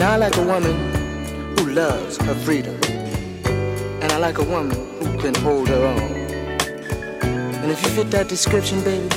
Now I like a woman who loves her freedom, and I like a woman who can hold her own. And if you fit that description, baby,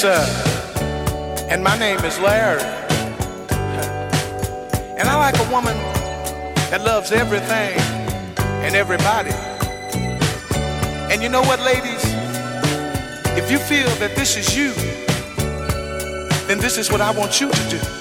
Cancer, and my name is Larry. And I like a woman that loves everything and everybody. And you know what, ladies? If you feel that this is you, then this is what I want you to do.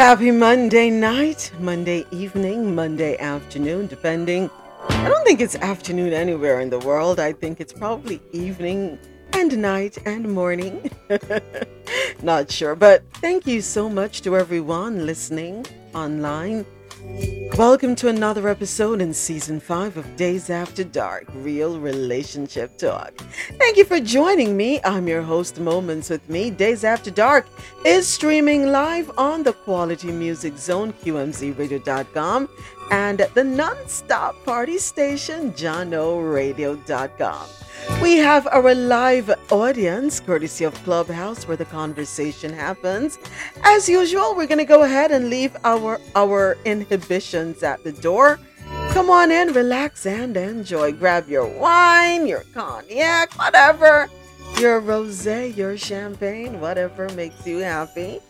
Happy Monday night, Monday evening, Monday afternoon, depending. I don't think it's afternoon anywhere in the world. I think it's probably evening and night and morning. Not sure, but thank you so much to everyone listening online Welcome to another episode in season five of Dayz After Dark Real Relationship Talk. Thank you for joining me. I'm your host, Moments with Me. Dayz After Dark is streaming live on the Quality Music Zone, QMZRadio.com, and the non-stop party station, jahknoradio.com. We have our live audience, courtesy of Clubhouse, where the conversation happens. As usual, we're going to go ahead and leave our, our inhibitions at the door. Come on in, relax, and enjoy. Grab your wine, your cognac, whatever, your rosé, your champagne, whatever makes you happy.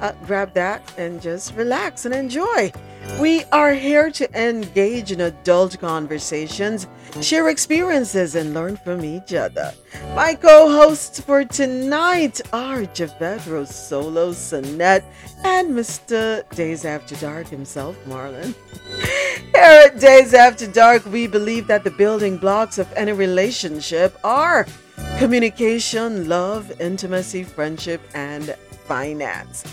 Uh, grab that and just relax and enjoy. We are here to engage in adult conversations, share experiences, and learn from each other. My co hosts for tonight are Javette Rosolo, Sonette, and Mr. Dayz After Dark himself, Marlon. Here at Dayz After Dark, we believe that the building blocks of any relationship are communication, love, intimacy, friendship, and finance.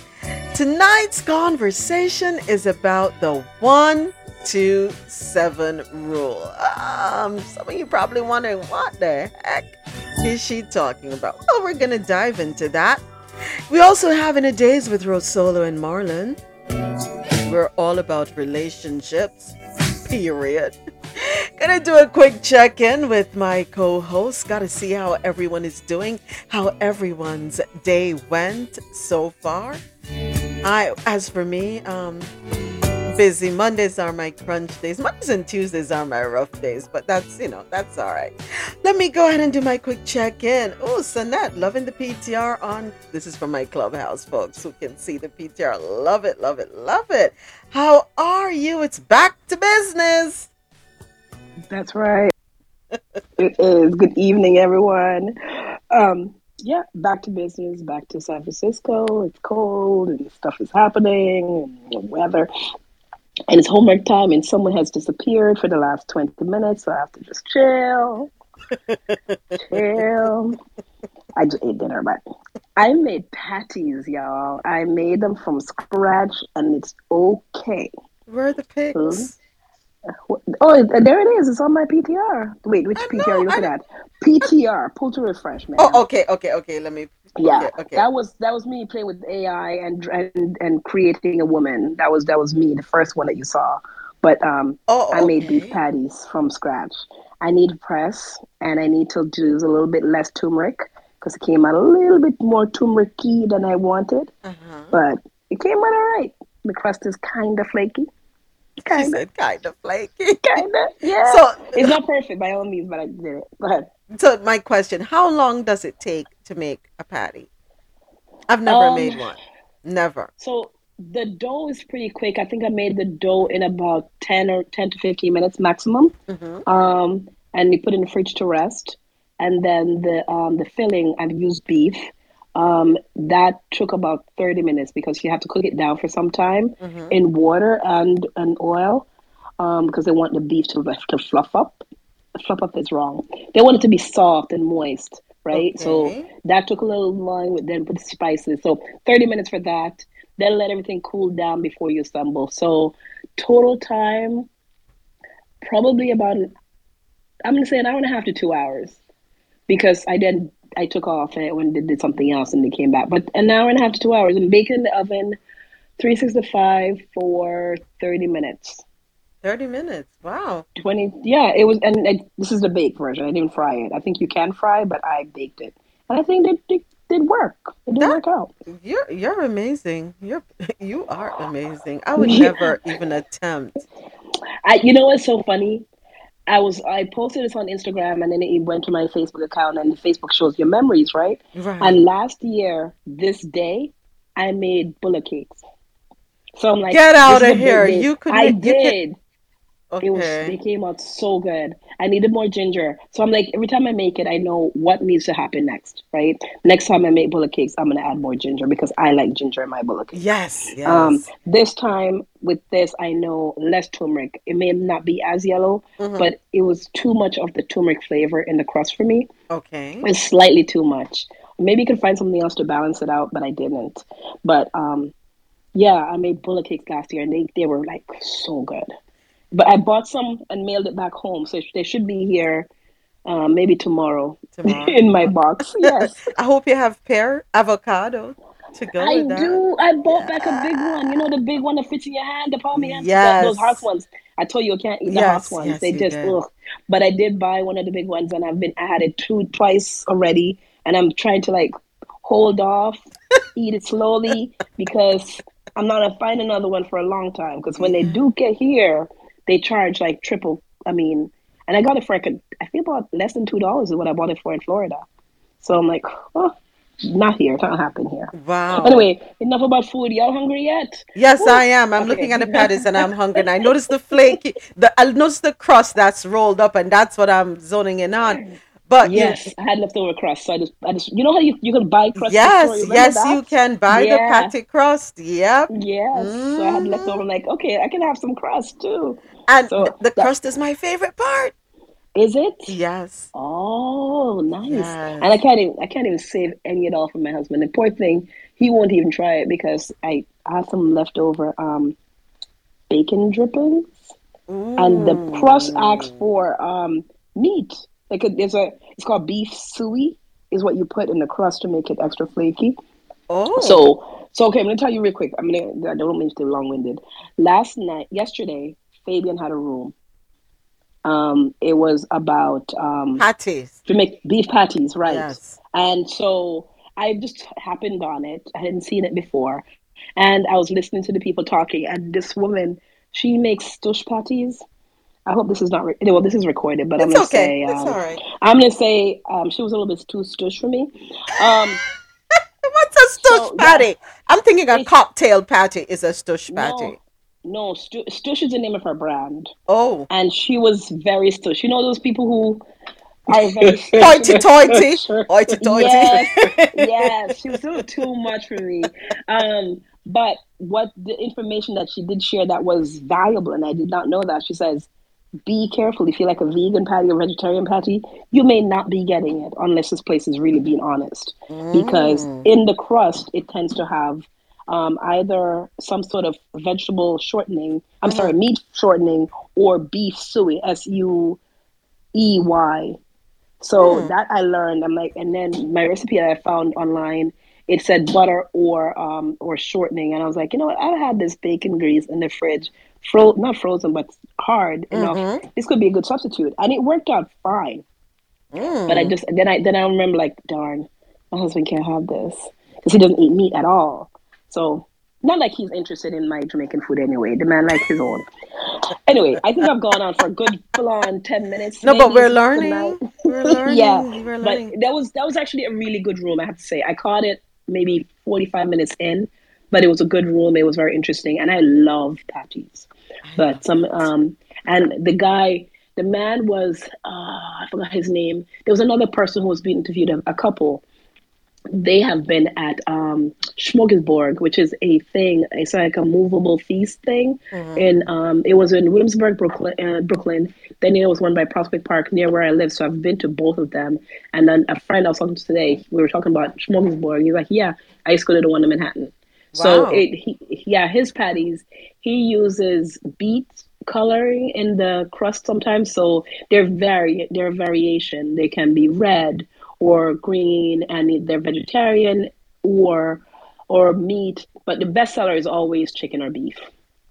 Tonight's conversation is about the one, two, seven rule. Um, some of you probably wondering what the heck is she talking about? Well, we're gonna dive into that. We also have in a days with Rosolo and Marlon. We're all about relationships. Period. Gonna do a quick check in with my co host. Gotta see how everyone is doing, how everyone's day went so far. I, as for me, um, busy. Mondays are my crunch days. Mondays and Tuesdays are my rough days, but that's, you know, that's all right. Let me go ahead and do my quick check in. Oh, Sonette, loving the PTR on. This is for my clubhouse folks who can see the PTR. Love it, love it, love it. How are you? It's back to business. That's right. it is. Good evening, everyone. Um, yeah, back to business, back to San Francisco. It's cold and stuff is happening and the weather. And it's homework time, and someone has disappeared for the last 20 minutes, so I have to just chill. chill. I just ate dinner, but I made patties, y'all. I made them from scratch, and it's okay. Where are the pigs? Mm-hmm. Oh, there it is. It's on my PTR. Wait, which I PTR know, are you looking at? PTR. Pull to refresh, man. Oh, okay, okay, okay. Let me. Yeah, okay, okay. That was that was me playing with AI and and and creating a woman. That was that was me, the first one that you saw. But um, oh, okay. I made these patties from scratch. I need press, and I need to use a little bit less turmeric because it came out a little bit more turmericy than I wanted. Uh-huh. But it came out all right. The crust is kind of flaky. Kind of, kind of flaky. Kind of, yeah. So it's not perfect by all means, but I did it. Go ahead. So my question: How long does it take to make a patty? I've never um, made one. Never. So the dough is pretty quick. I think I made the dough in about ten or ten to fifteen minutes maximum. Mm-hmm. Um, and you put it in the fridge to rest. And then the um the filling, I've used beef. Um, that took about 30 minutes because you have to cook it down for some time mm-hmm. in water and, and oil um, because they want the beef to, to fluff up. Fluff up is wrong. They want it to be soft and moist, right? Okay. So that took a little long, then put the spices. So 30 minutes for that. Then let everything cool down before you assemble. So total time, probably about, I'm going to say an hour and a half to two hours because I then I took off and I went and did something else and they came back. But an hour and a half to two hours and bake in the oven, 365 for 30 minutes. 30 minutes. Wow. 20. Yeah, it was, and it, this is the bake version. I didn't fry it. I think you can fry, but I baked it. And I think it did, did work. It did that, work out. You're you're amazing. You're you are amazing. I would never even attempt. I you know what's so funny? I was I posted this on Instagram and then it went to my Facebook account and Facebook shows your memories, right? Right. And last year, this day, I made bulla cakes. So I'm like, get out of here! You could. I did. Could... Okay. It was they came out so good. I needed more ginger. So I'm like, every time I make it, I know what needs to happen next, right? Next time I make bulla cakes, I'm gonna add more ginger because I like ginger in my bulla cakes. Yes, yes. Um, this time with this, I know less turmeric. It may not be as yellow, mm-hmm. but it was too much of the turmeric flavor in the crust for me. Okay. It's slightly too much. Maybe you can find something else to balance it out, but I didn't. But um, yeah, I made bulla cakes last year and they, they were like so good but I bought some and mailed it back home, so they should be here uh, maybe tomorrow, tomorrow. in my box. Yes. I hope you have pear avocado to go. I do. I bought yeah. back a big one. You know the big one that fits in your hand, the palm of your hand. Yes. Those house ones. I told you I can't eat the yes, house ones. Yes, they just ugh. But I did buy one of the big ones, and I've been I had it two twice already, and I'm trying to like hold off, eat it slowly because I'm not gonna find another one for a long time. Because when they do get here, they charge like triple. I mean, and I got it for I could I feel about less than two dollars is what I bought it for in Florida. So I'm like, oh, not here. It's not happen here. Wow. Anyway, enough about food. Y'all hungry yet? Yes, Woo. I am. I'm Okay. looking at the patties and I'm hungry. And I noticed the flaky, the I noticed the crust that's rolled up, and that's what I'm zoning in on. But you- Yes, I had leftover crust, so I just, I just, you know how you, you can buy crust. the yes, yes, that? you can buy the Yeah. patty crust. Yep. Yes, so I had leftover. Mm. I'm like, okay, I can have some crust too. And So th- the that- crust is my favorite part. Is it? Yes. Oh, nice. Yes. And I can't even I can't even save any at all for my husband. The poor thing, he won't even try it because I have some leftover um bacon drippings, and the crust asks for um meat. Like a, there's a it's called beef suey is what you put in the crust to make it extra flaky. Oh. So so okay, I'm gonna tell you real quick. I'm gonna I don't mean to be long winded. Last night, yesterday, Fabian had a room. Um, it was about um patties. to make beef patties, right? Yes. And so I just happened on it. I hadn't seen it before, and I was listening to the people talking. And this woman, she makes stush patties. I hope this is not re- well. This is recorded, but I'm gonna okay. say It's um, all right. I'm gonna say um, she was a little bit too stush for me. Um, What's a stush So, yeah. patty? I'm thinking a It's- cocktail patty is a stush patty. no, no, Stu- Stush is the name of her brand, Oh. and she was very stush. You know those people who are very Hoity toity. Hoity toity. Yes, yes, she was little too much for me. Um, but what the information that she did share that was valuable, and I did not know that. She says, "Be careful if you like a vegan patty or vegetarian patty, you may not be getting it unless this place is really being honest, because in the crust it tends to have." Um, either some sort of vegetable shortening, I'm sorry, meat shortening, or beef suey, S U E Y. So that I learned. I'm like, and then my recipe that I found online, it said butter or um or shortening, and I was like, you know what? I had this bacon grease in the fridge, fro not frozen but hard enough. This could be a good substitute, and it worked out fine. But I just then I then I remember like, darn, my husband can't have this because he doesn't eat meat at all. So not like he's interested in my Jamaican food anyway. The man likes his own. Anyway, I think I've gone on for a good full on ten minutes. No, but we're learning. We're learning. yeah, We're but that was that was actually a really good room. I have to say, I caught it maybe forty five minutes in, but it was a good room. It was very interesting, and I love patties. But some um and the guy, the man was uh, I forgot his name. There was another person who was being interviewed, a couple. They have been at um, Smorgasburg, which is a thing. It's like a movable feast thing, and um, it was in Williamsburg, Brooklyn. Uh, Brooklyn. Then it was one by Prospect Park, near where I live. So I've been to both of them. And then a friend I was talking to today, we were talking about Smorgasburg. He's like, "Yeah, I used to go to the one in Manhattan." So it, he, yeah, his patties, he uses beet coloring in the crust sometimes. So they're vari they're variation. They can be red or green, and they're vegetarian or or meat. But the best seller is always chicken or beef.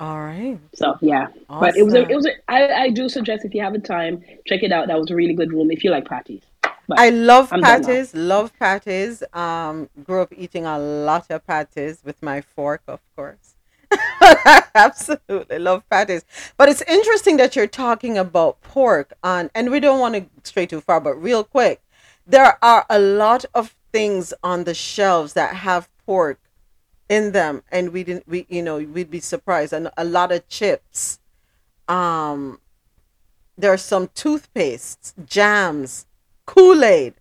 All right. So yeah, but it was a, it was. A, I I do suggest if you have the time, check it out. That was a really good room if you like patties. But I love I'm patties. Love patties. Um, grew up eating a lot of patties with my fork, of course. Absolutely love patties. But it's interesting that you're talking about pork on, and we don't want to stray too far, but real quick, there are a lot of things on the shelves that have pork in them, and we didn't. We you know we'd be surprised, and a lot of chips. Um, there are some toothpastes, jams, Kool Aid.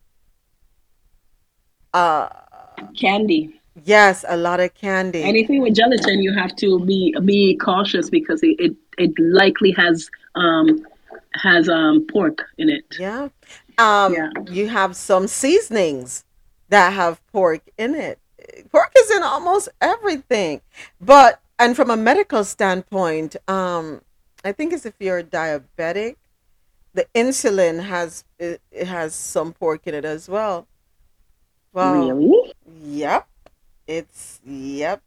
Uh, candy. yes, a lot of candy. Anything with gelatin, you have to be be cautious because it it, it likely has um has um pork in it. yeah. Um, Yeah. you have some seasonings that have pork in it. Pork is in almost everything, but and from a medical standpoint, um, I think it's if you're diabetic, the insulin has it, it has some pork in it as well. Wow. Really? Yep. It's yep.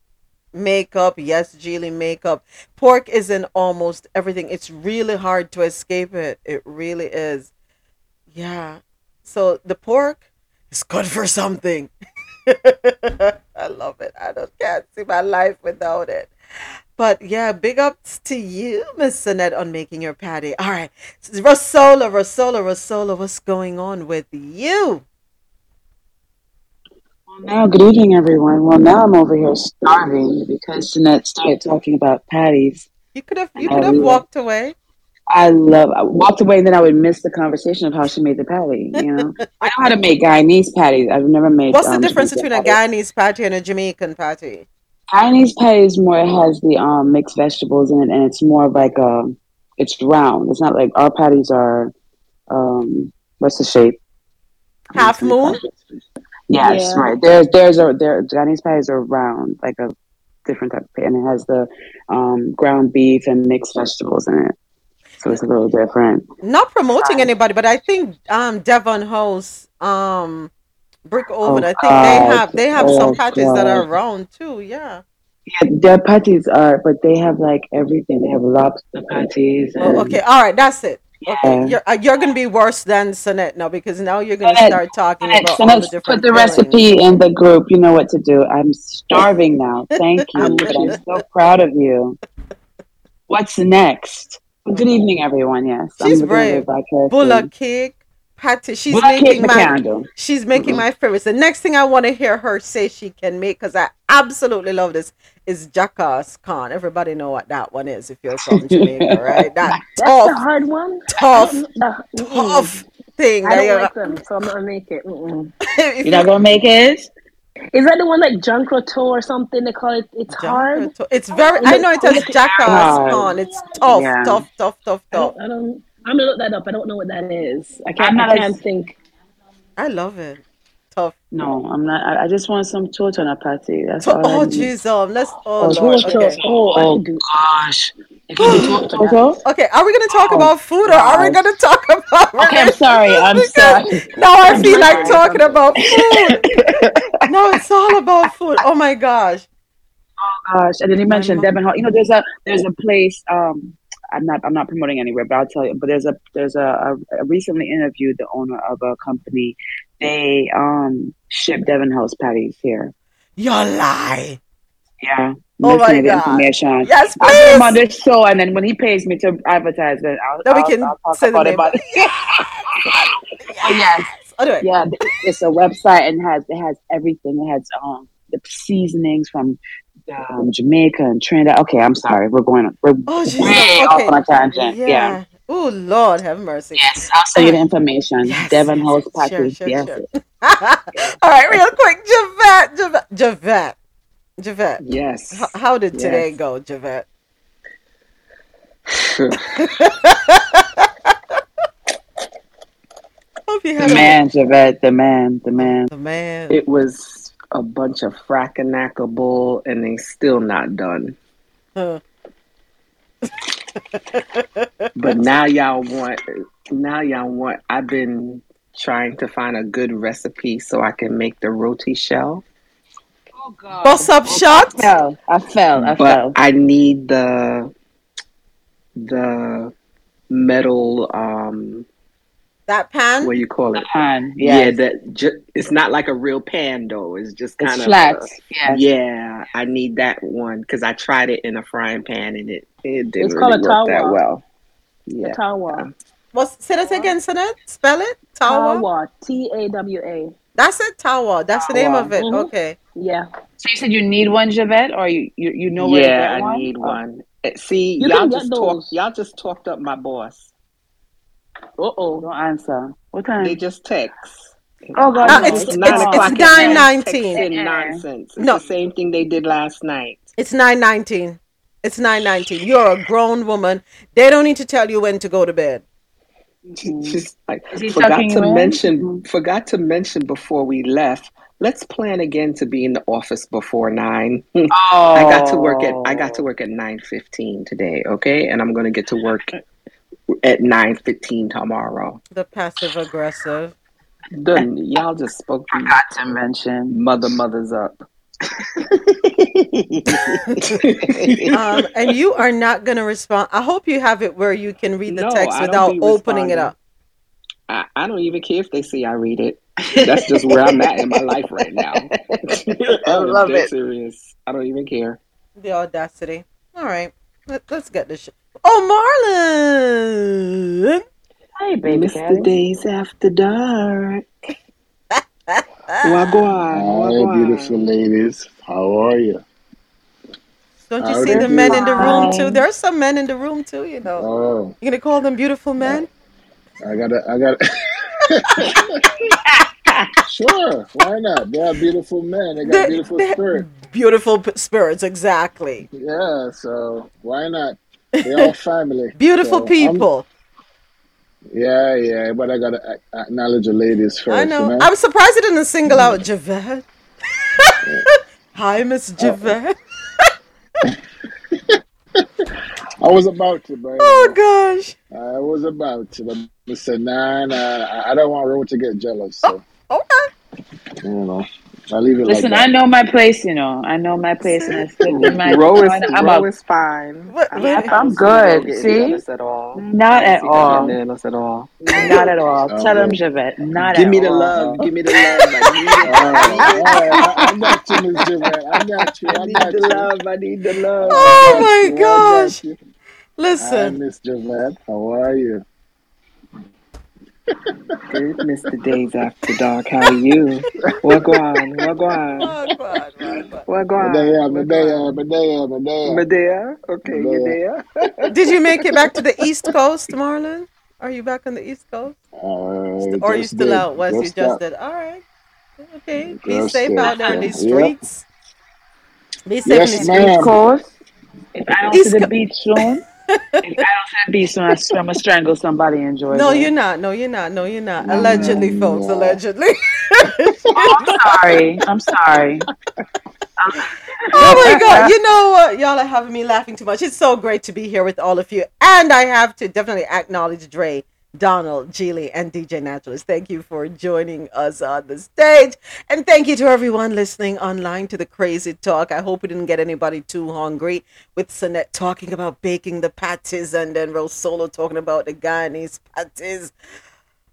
Makeup, yes, Geely makeup. Pork is in almost everything. It's really hard to escape it. It really is. Yeah. So the pork is good for something. I love it. I don't can't see my life without it. But yeah, big ups to you, Miss Annette, on making your patty. All right. Rosolo, Rosolo, Rosolo, what's going on with you? Well, now, good evening, everyone. Well, now I'm over here starving because Jeanette started talking about patties. You could have you uh, could have walked away. I love. I walked away, and then I would miss the conversation of how she made the patty. You know, I know how to make Guyanese patties. I've never made. What's the um, difference between a Guyanese patty and a Jamaican patty? Guyanese patty is more. It has the um, mixed vegetables in it, and it's more like a. Um, it's round. It's not like our patties are. Um, what's the shape? Half moon. Yes, yeah. right. There's there's a there Guyanese patties are round, like a different type of patty, and it has the um, ground beef and mixed vegetables in it. So it's a little different. Not promoting anybody, but I think um, Devon House, um, Brick Oven, oh, I think God. they have they have oh, some patties God. that are round too. Yeah. Yeah, their patties are, but they have like everything. They have lobster patties. Oh, okay, all right, that's it. Okay, you're, uh, you're going to be worse than Sonette now because now you're going to start talking Sonette, about all the different. Put the recipe in the group. You know what to do. I'm starving now. Thank you. but I'm so proud of you. What's next? Good evening, everyone. Yes, she's I'm brave. bulla cake, patty. She's Bullock making my. Candle. She's making mm-hmm. my favorites. The next thing I want to hear her say she can make because I absolutely love this is Jackass Corn. Everybody know what that one is if you're from Jamaica, right? That That's tough, a hard one. Tough, tough thing. I don't like them, so I'm not gonna make it. you're not gonna make it. Is that the one like Junk or something? They call it. It's hard. It's very. I know it has Jackass on. It's tough, yeah. tough, tough, tough, tough. I don't, I don't. I'm gonna look that up. I don't know what that is. I can't. I can't think. I love it tough. No, I'm not. I, I just want some torta on a party. That's to- all. Oh, Jesus. Um, let's. Oh, oh, Lord. Okay. oh, oh gosh. okay, are we going to talk oh, about food or are we going to talk about? Okay, I'm sorry. I'm sorry. Now I feel like talking about food. no, it's all about food. Oh my gosh. Oh gosh! And then you mentioned Devon Hall. You know, there's a there's a place. Um, I'm not I'm not promoting anywhere, but I'll tell you. But there's a there's a, a, a recently interviewed the owner of a company. They um ship Devon House patties here. You lie. Yeah. Oh my god. Information. Yes, please. I put him on this show, and then when he pays me to advertise it, I'll, then we can I'll, I'll talk about it. About yes. Anyway. Yeah, it's a website and has it has everything. It has um the seasonings from um, Jamaica and Trinidad. Okay, I'm sorry. We're going. We're oh, way okay. off on a tangent. Yeah. yeah. Oh Lord, have mercy. Yes, I'll send you the information. Yes, Devon yes, House package. Sure, sure, yes. Sure. All right, real quick, Javette, Javette, Javette, Javette. Yes. H- how did today yes. go, Javette? the man, Javette, the man, the man, the man. It was a bunch of frackanacka bull and they still not done. Huh. but now y'all want now y'all want I've been trying to find a good recipe so I can make the roti shell. Oh god. Boss up shot? I fell. I fell. I but fell. I need the the metal um that pan? What do you call it? The pan. Yes. Yeah, that ju- it's not like a real pan though. It's just kind it's of flat. yeah. Yeah, I need that one because I tried it in a frying pan and it it didn't it's really work that well. Yeah. Tawa. What's say that again, Sonette? Spell it. Tawa. Tawa. T A W A. That's it, Tawa. That's Tawa. the name of it. Mm-hmm. Okay. Yeah. So you said you need one, Javette, or you you, you know where yeah, to get one? I need one. Eh, see, you y'all just talked. Y'all just talked up my boss. Uh oh. Don't answer. What time? They just text. Oh God! Uh, it's, it's, nine it's, o'clock it's nine nineteen. Nonsense. It's no. the same thing they did last night. It's nine nineteen. It's nine nineteen. You're a grown woman. They don't need to tell you when to go to bed. Just like forgot to mention. Mm-hmm. Forgot to mention before we left. Let's plan again to be in the office before nine. Oh. I got to work at I got to work at nine fifteen today. Okay, and I'm going to get to work at nine fifteen tomorrow. The passive aggressive. Done. Y'all just spoke. Forgot to mention mother mothers up. um, and you are not going to respond. I hope you have it where you can read the no, text without opening it up. I, I, don't even care if they see I read it. That's just where I'm at in my life right now. I love it. Serious. I don't even care. The audacity. All right, Let, us get this. Sh- oh, Marlon. Hey, baby. Miss the days after dark. Hi, beautiful ladies. How are you? Don't you How see the men in the room too? There are some men in the room too, you know. Oh. You gonna call them beautiful men? I gotta, I gotta. sure, why not? They are beautiful men. They got they, beautiful spirits. Beautiful spirits, exactly. Yeah, so why not? They're all family. beautiful so um, people. I'm, yeah, yeah, but I gotta acknowledge the ladies first. I know. You know? I'm surprised you didn't single out Javette. Hi, Miss uh, uh. Javette. I was about to, but oh gosh, I was about to, but I said, nah, nah, I don't want Ro to get jealous. So. Oh, okay. You know, I leave it. Listen, like I know my place. You know, I know my place, and I still in my. Ro is, I'm Ro is fine. I'm, I'm good. See, at all. Not at all. Jealous at all. Not at all. Tell him, Javette. Not Give me the love. Give me the love. I'm not you, Miss Javette. I'm not you. I need the love. I need the love. Oh my gosh. Listen. Hi, Miss Javette. How are you? Good, Mr. Dayz After Dark. How are you? What go on? What go on? What go on? Medea, Medea, Medea, Medea. Medea? Okay, Medea. Did you make it back to the East Coast, Marlon? Are you back on the East Coast? Uh, or are you still did. out west? Just you just did. All right. Okay. Be safe did. out there in these streets. Yep. Be safe yes, in these streets. Coast. If I don't East see the beach soon if I don't have beef, I'm gonna strangle somebody. Enjoy. No, you're not. No, you're not. No, you're not. Allegedly, no, folks. Allegedly. oh, I'm sorry. I'm sorry. oh my god! You know what? Y'all are having me laughing too much. It's so great to be here with all of you, and I have to definitely acknowledge Dre Donald, Geely, and DJ Naturalist. Thank you for joining us on the stage. And thank you to everyone listening online to the crazy talk. I hope we didn't get anybody too hungry with Sonette talking about baking the patties and then Rosolo talking about the Guyanese patties.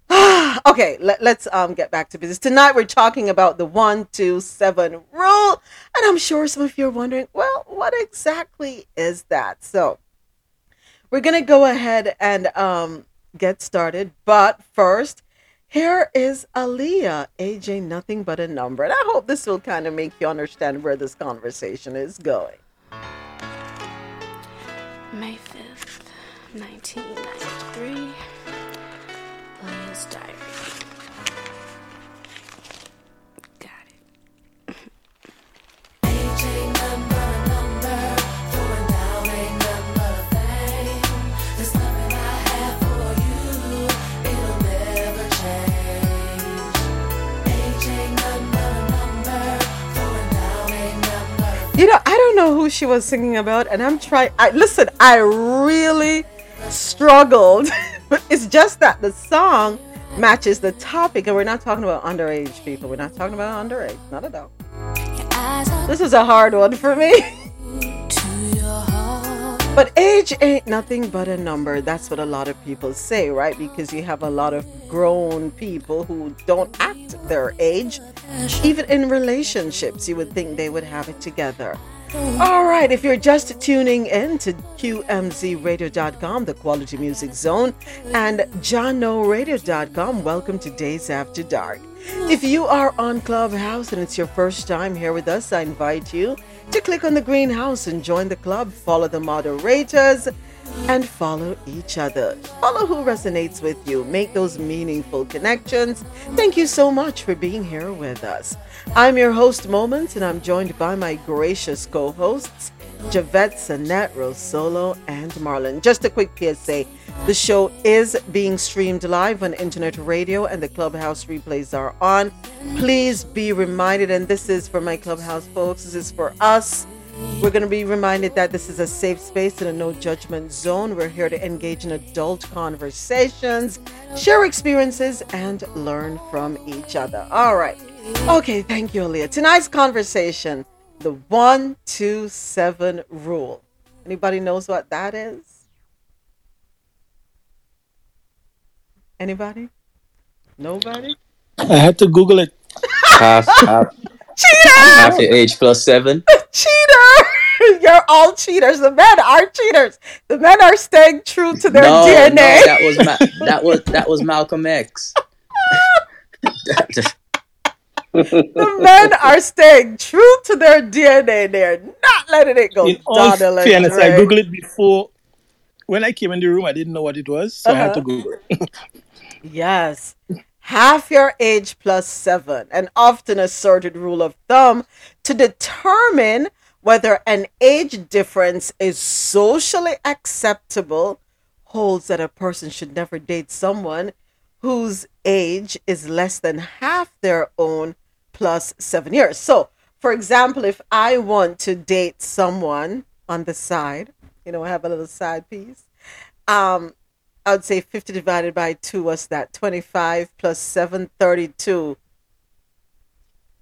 okay, let, us um get back to business. Tonight we're talking about the one, two, seven rule. And I'm sure some of you are wondering, well, what exactly is that? So we're gonna go ahead and um get started. But first, here is Aaliyah, ain't nothing but a number. And I hope this will kind of make you understand where this conversation is going. May 5th, 1993. Aaliyah's diary. She was singing about, and I'm trying. I listen. I really struggled, but it's just that the song matches the topic, and we're not talking about underage people. We're not talking about underage, not at all. This is a hard one for me. But age ain't nothing but a number. That's what a lot of people say, right? Because you have a lot of grown people who don't act their age. Even in relationships, you would think they would have it together. All right, if you're just tuning in to QMZRadio.com, the Quality Music Zone, and JahknoRadio.com, welcome to Dayz After Dark. If you are on Clubhouse and it's your first time here with us, I invite you to click on the greenhouse and join the club, follow the moderators, and follow each other. Follow who resonates with you, make those meaningful connections. Thank you so much for being here with us. I'm your host, Moments, and I'm joined by my gracious co hosts, Javette, Sonette, Rosolo, and Marlon. Just a quick PSA the show is being streamed live on internet radio, and the Clubhouse replays are on. Please be reminded, and this is for my Clubhouse folks, this is for us. We're going to be reminded that this is a safe space and a no judgment zone. We're here to engage in adult conversations, share experiences, and learn from each other. All right. Okay, thank you, Aaliyah. Tonight's conversation the one, two, seven rule. Anybody knows what that is? Anybody? Nobody? I had to Google it. half, half, Cheater! half your age plus seven. Cheater! You're all cheaters. The men are cheaters. The men are staying true to their no, DNA. No, that was Ma- that was that was Malcolm X. the men are staying true to their DNA. They're not letting it go. In all fairness, I googled it before. When I came in the room, I didn't know what it was, so uh-huh. I had to uh-huh. Google it. yes. Half your age plus seven, an often asserted rule of thumb to determine whether an age difference is socially acceptable holds that a person should never date someone whose age is less than half their own plus seven years. So, for example, if I want to date someone on the side, you know, I have a little side piece, um, I would say 50 divided by 2 was that 25 plus 7, 32.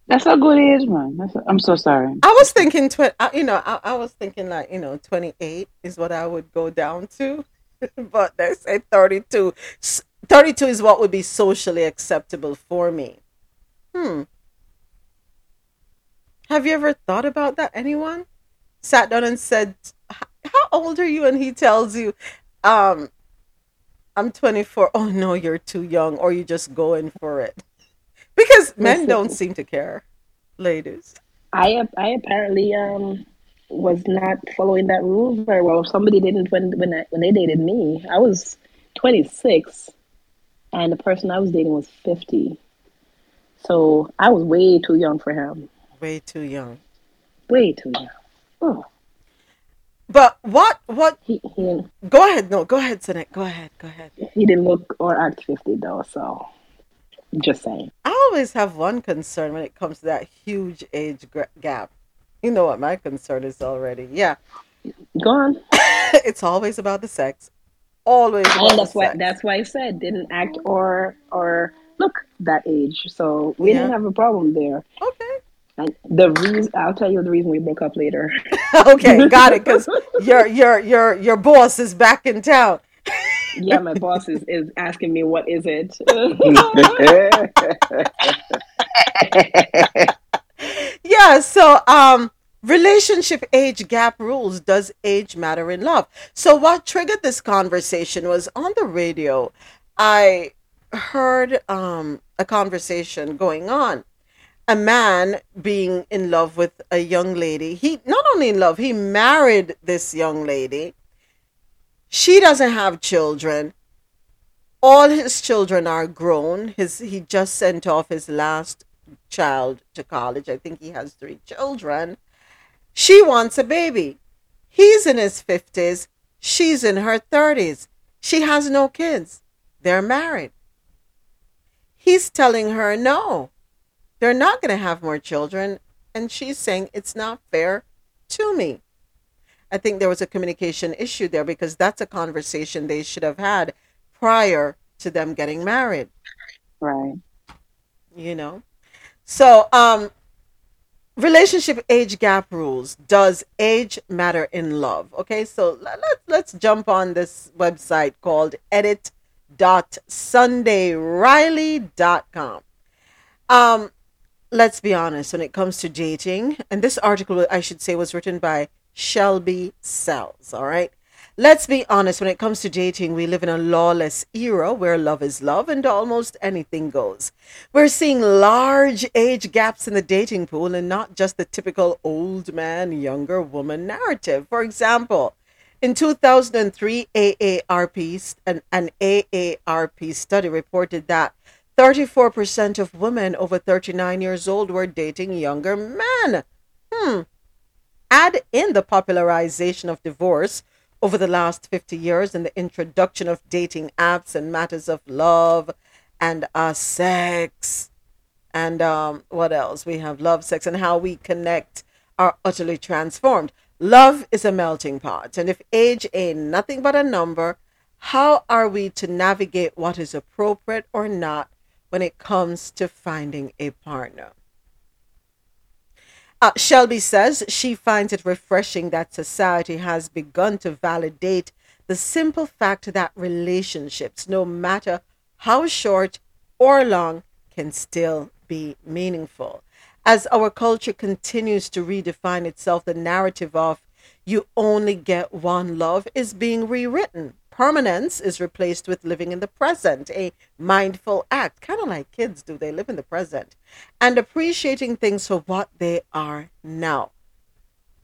That's a good age, man. I'm so sorry. I was thinking, tw- you know, I, I was thinking like, you know, 28 is what I would go down to. but they say 32. 32 is what would be socially acceptable for me. Hmm. Have you ever thought about that? Anyone sat down and said, "How old are you?" And he tells you, "Um, I'm 24." Oh no, you're too young, or you're just going for it because men don't seem to care, ladies. I I apparently um was not following that rule very well. Somebody didn't when when I, when they dated me, I was 26, and the person I was dating was 50. So I was way too young for him. Way too young. Way too young. Oh. But what what he, he go ahead, no, go ahead, Sinek. Go ahead, go ahead. He didn't look or act fifty though, so just saying. I always have one concern when it comes to that huge age gap. You know what my concern is already. Yeah. Go on. it's always about the sex. Always. That's why that's why I said didn't act or or look that age. So we yeah. didn't have a problem there. Okay. And the reason I'll tell you the reason we broke up later. okay, got it. Because your your your your boss is back in town. yeah, my boss is, is asking me what is it. yeah. So um relationship age gap rules does age matter in love so what triggered this conversation was on the radio i heard um, a conversation going on. A man being in love with a young lady. He not only in love, he married this young lady. She doesn't have children. All his children are grown. His he just sent off his last child to college. I think he has three children. She wants a baby. He's in his 50s. She's in her 30s. She has no kids. They're married. He's telling her, no, they're not going to have more children. And she's saying, it's not fair to me. I think there was a communication issue there because that's a conversation they should have had prior to them getting married. Right. You know? So, um, relationship age gap rules. Does age matter in love? Okay, so let, let, let's jump on this website called Edit www.sundayriley.com. Um, let's be honest, when it comes to dating, and this article, I should say, was written by Shelby Sells, all right? Let's be honest, when it comes to dating, we live in a lawless era where love is love and almost anything goes. We're seeing large age gaps in the dating pool and not just the typical old man, younger woman narrative. For example, in 2003, AARP, an, an AARP study reported that 34% of women over 39 years old were dating younger men. Hmm. Add in the popularization of divorce over the last 50 years and the introduction of dating apps and matters of love and uh, sex. And um, what else? We have love, sex, and how we connect are utterly transformed. Love is a melting pot, and if age ain't nothing but a number, how are we to navigate what is appropriate or not when it comes to finding a partner? Uh, Shelby says she finds it refreshing that society has begun to validate the simple fact that relationships, no matter how short or long, can still be meaningful as our culture continues to redefine itself, the narrative of you only get one love is being rewritten. Permanence is replaced with living in the present, a mindful act, kind of like kids do. They live in the present and appreciating things for what they are now.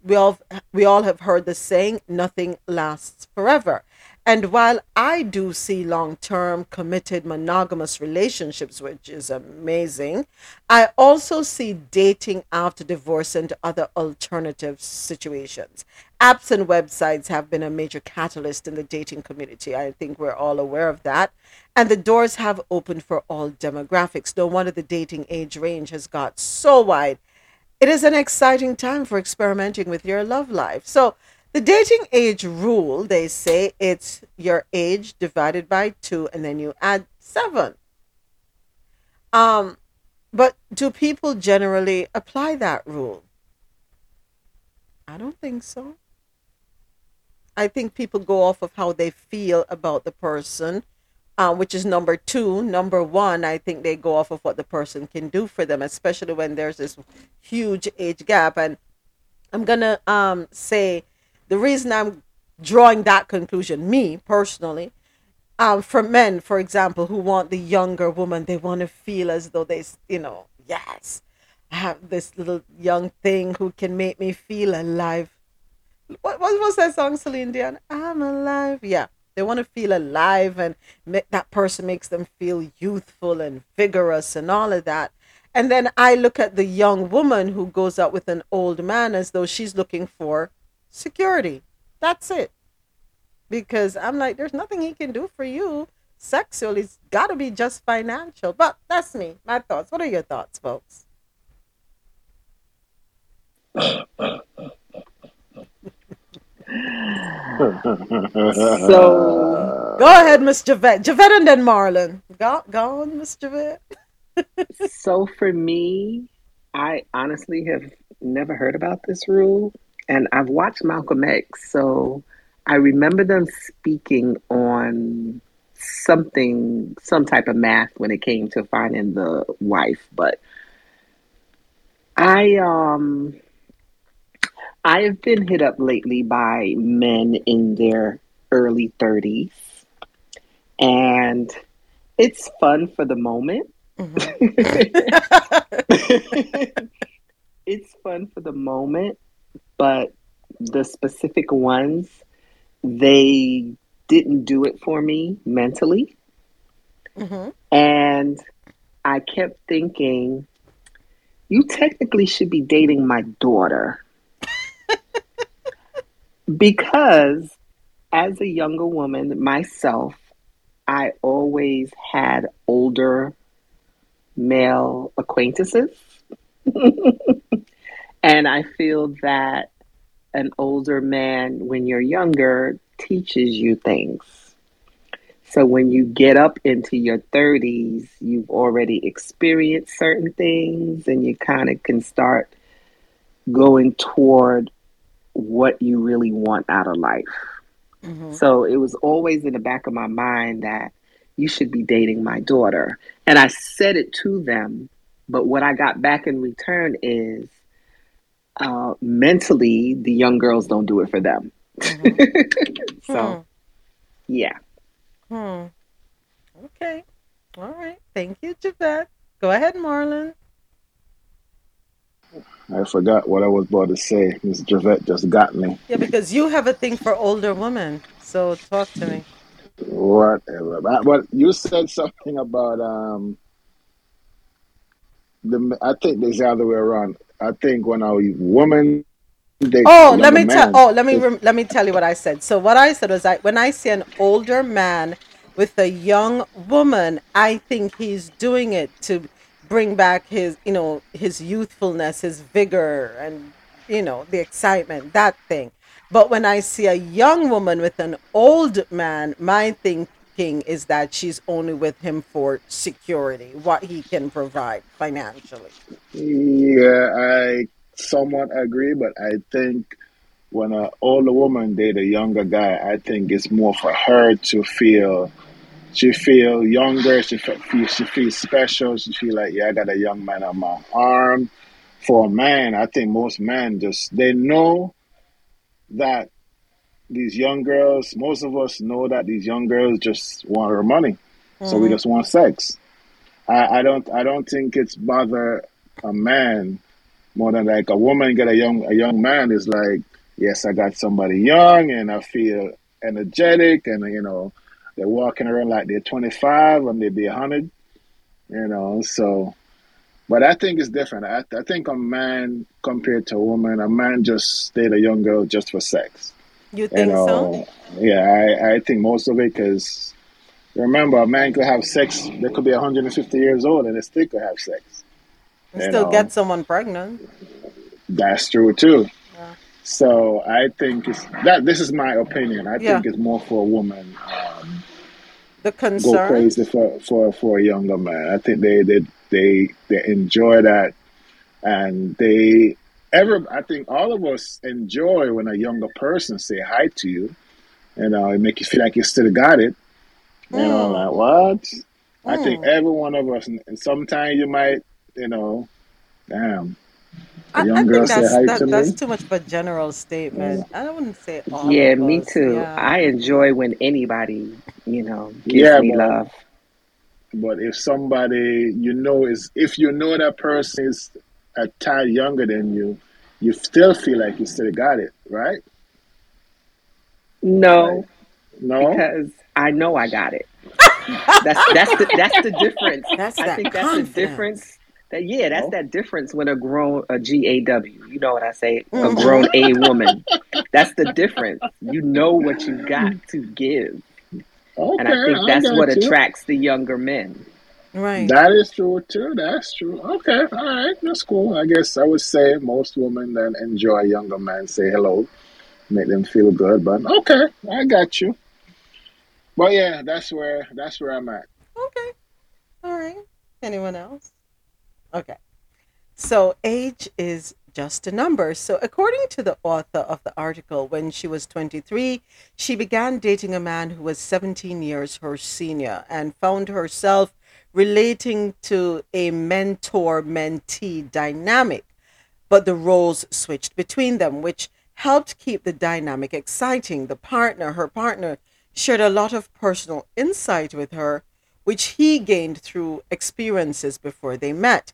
We all we all have heard the saying nothing lasts forever. And while I do see long term, committed, monogamous relationships, which is amazing, I also see dating after divorce and other alternative situations. Apps and websites have been a major catalyst in the dating community. I think we're all aware of that. And the doors have opened for all demographics. No wonder the dating age range has got so wide. It is an exciting time for experimenting with your love life. So, the dating age rule, they say it's your age divided by two, and then you add seven. Um, but do people generally apply that rule? I don't think so. I think people go off of how they feel about the person, uh, which is number two. Number one, I think they go off of what the person can do for them, especially when there's this huge age gap. And I'm gonna um, say the reason I'm drawing that conclusion, me personally, um, for men, for example, who want the younger woman, they want to feel as though they, you know, yes, I have this little young thing who can make me feel alive. What, what was that song, Celine Dion? I'm alive. Yeah, they want to feel alive, and make, that person makes them feel youthful and vigorous and all of that. And then I look at the young woman who goes out with an old man as though she's looking for security. That's it. Because I'm like, there's nothing he can do for you sexually. It's got to be just financial. But that's me. My thoughts. What are your thoughts, folks? so go ahead, Miss Javette. Javette and then Marlon. Go, go on, Miss Javette. so for me, I honestly have never heard about this rule and I've watched Malcolm X, so I remember them speaking on something, some type of math when it came to finding the wife. But I, um, I have been hit up lately by men in their early 30s, and it's fun for the moment. Mm-hmm. it's fun for the moment but the specific ones, they didn't do it for me mentally. Mm-hmm. And I kept thinking, you technically should be dating my daughter. because as a younger woman myself, I always had older male acquaintances. And I feel that an older man, when you're younger, teaches you things. So when you get up into your 30s, you've already experienced certain things and you kind of can start going toward what you really want out of life. Mm-hmm. So it was always in the back of my mind that you should be dating my daughter. And I said it to them, but what I got back in return is uh, mentally, the young girls don't do it for them. Mm-hmm. so, hmm. yeah. Hmm. Okay. All right. Thank you, Javette. Go ahead, Marlon. I forgot what I was about to say. Miss Javette just got me. Yeah, because you have a thing for older women. So talk to me. Whatever. But you said something about um. The I think there's the other way around. I think when a woman oh, let me tell. Oh, let me rem- let me tell you what I said. So what I said was, I when I see an older man with a young woman, I think he's doing it to bring back his, you know, his youthfulness, his vigor, and you know, the excitement, that thing. But when I see a young woman with an old man, my thing thinking is that she's only with him for security, what he can provide financially. Yeah, I somewhat agree, but I think when an older woman date a younger guy, I think it's more for her to feel she feel younger, she feel she feels special, she feel like yeah, I got a young man on my arm. For a man, I think most men just they know that these young girls, most of us know that these young girls just want her money, mm-hmm. so we mm-hmm. just want sex. I, I don't I don't think it's bother a man more than like a woman get a young a young man is like yes I got somebody young and I feel energetic and you know they're walking around like they're 25 and they be 100 you know so but I think it's different. I, I think a man compared to a woman, a man just date a young girl just for sex. You think you know, so? Yeah, I, I think most of it because remember, a man could have sex. They could be 150 years old and they still could have sex. And still know. get someone pregnant. That's true too. Yeah. So I think it's that. This is my opinion. I yeah. think it's more for a woman. Um, the concern go crazy for, for for a younger man. I think they they they they enjoy that, and they ever. I think all of us enjoy when a younger person say hi to you. and know, it make you feel like you still got it. You mm. know, like what? Mm. I think mm. every one of us, and sometimes you might, you know, damn. I, I, think that's, that, to that's too much of a general statement. Yeah. I wouldn't say all. Yeah, me too. Yeah. I enjoy when anybody, you know, gives yeah, me but, love. But if somebody you know is, if you know that person is a tad younger than you, you still feel like you still got it, right? No, no, because I know I got it. that's that's the that's the difference. That's I think that's the difference. That yeah, that's that difference when a grown a G A W. You know what I say? A mm-hmm. grown A woman. That's the difference. You know what you got to give. Okay, and I think that's I what you. attracts the younger men. Right. That is true too. That's true. Okay. All right. That's cool. I guess I would say most women then enjoy younger men say hello, make them feel good. But okay, I got you. But yeah, that's where that's where I'm at. Okay. All right. Anyone else? Okay. So age is just a number. So, according to the author of the article, when she was 23, she began dating a man who was 17 years her senior and found herself relating to a mentor mentee dynamic. But the roles switched between them, which helped keep the dynamic exciting. The partner, her partner, shared a lot of personal insight with her, which he gained through experiences before they met.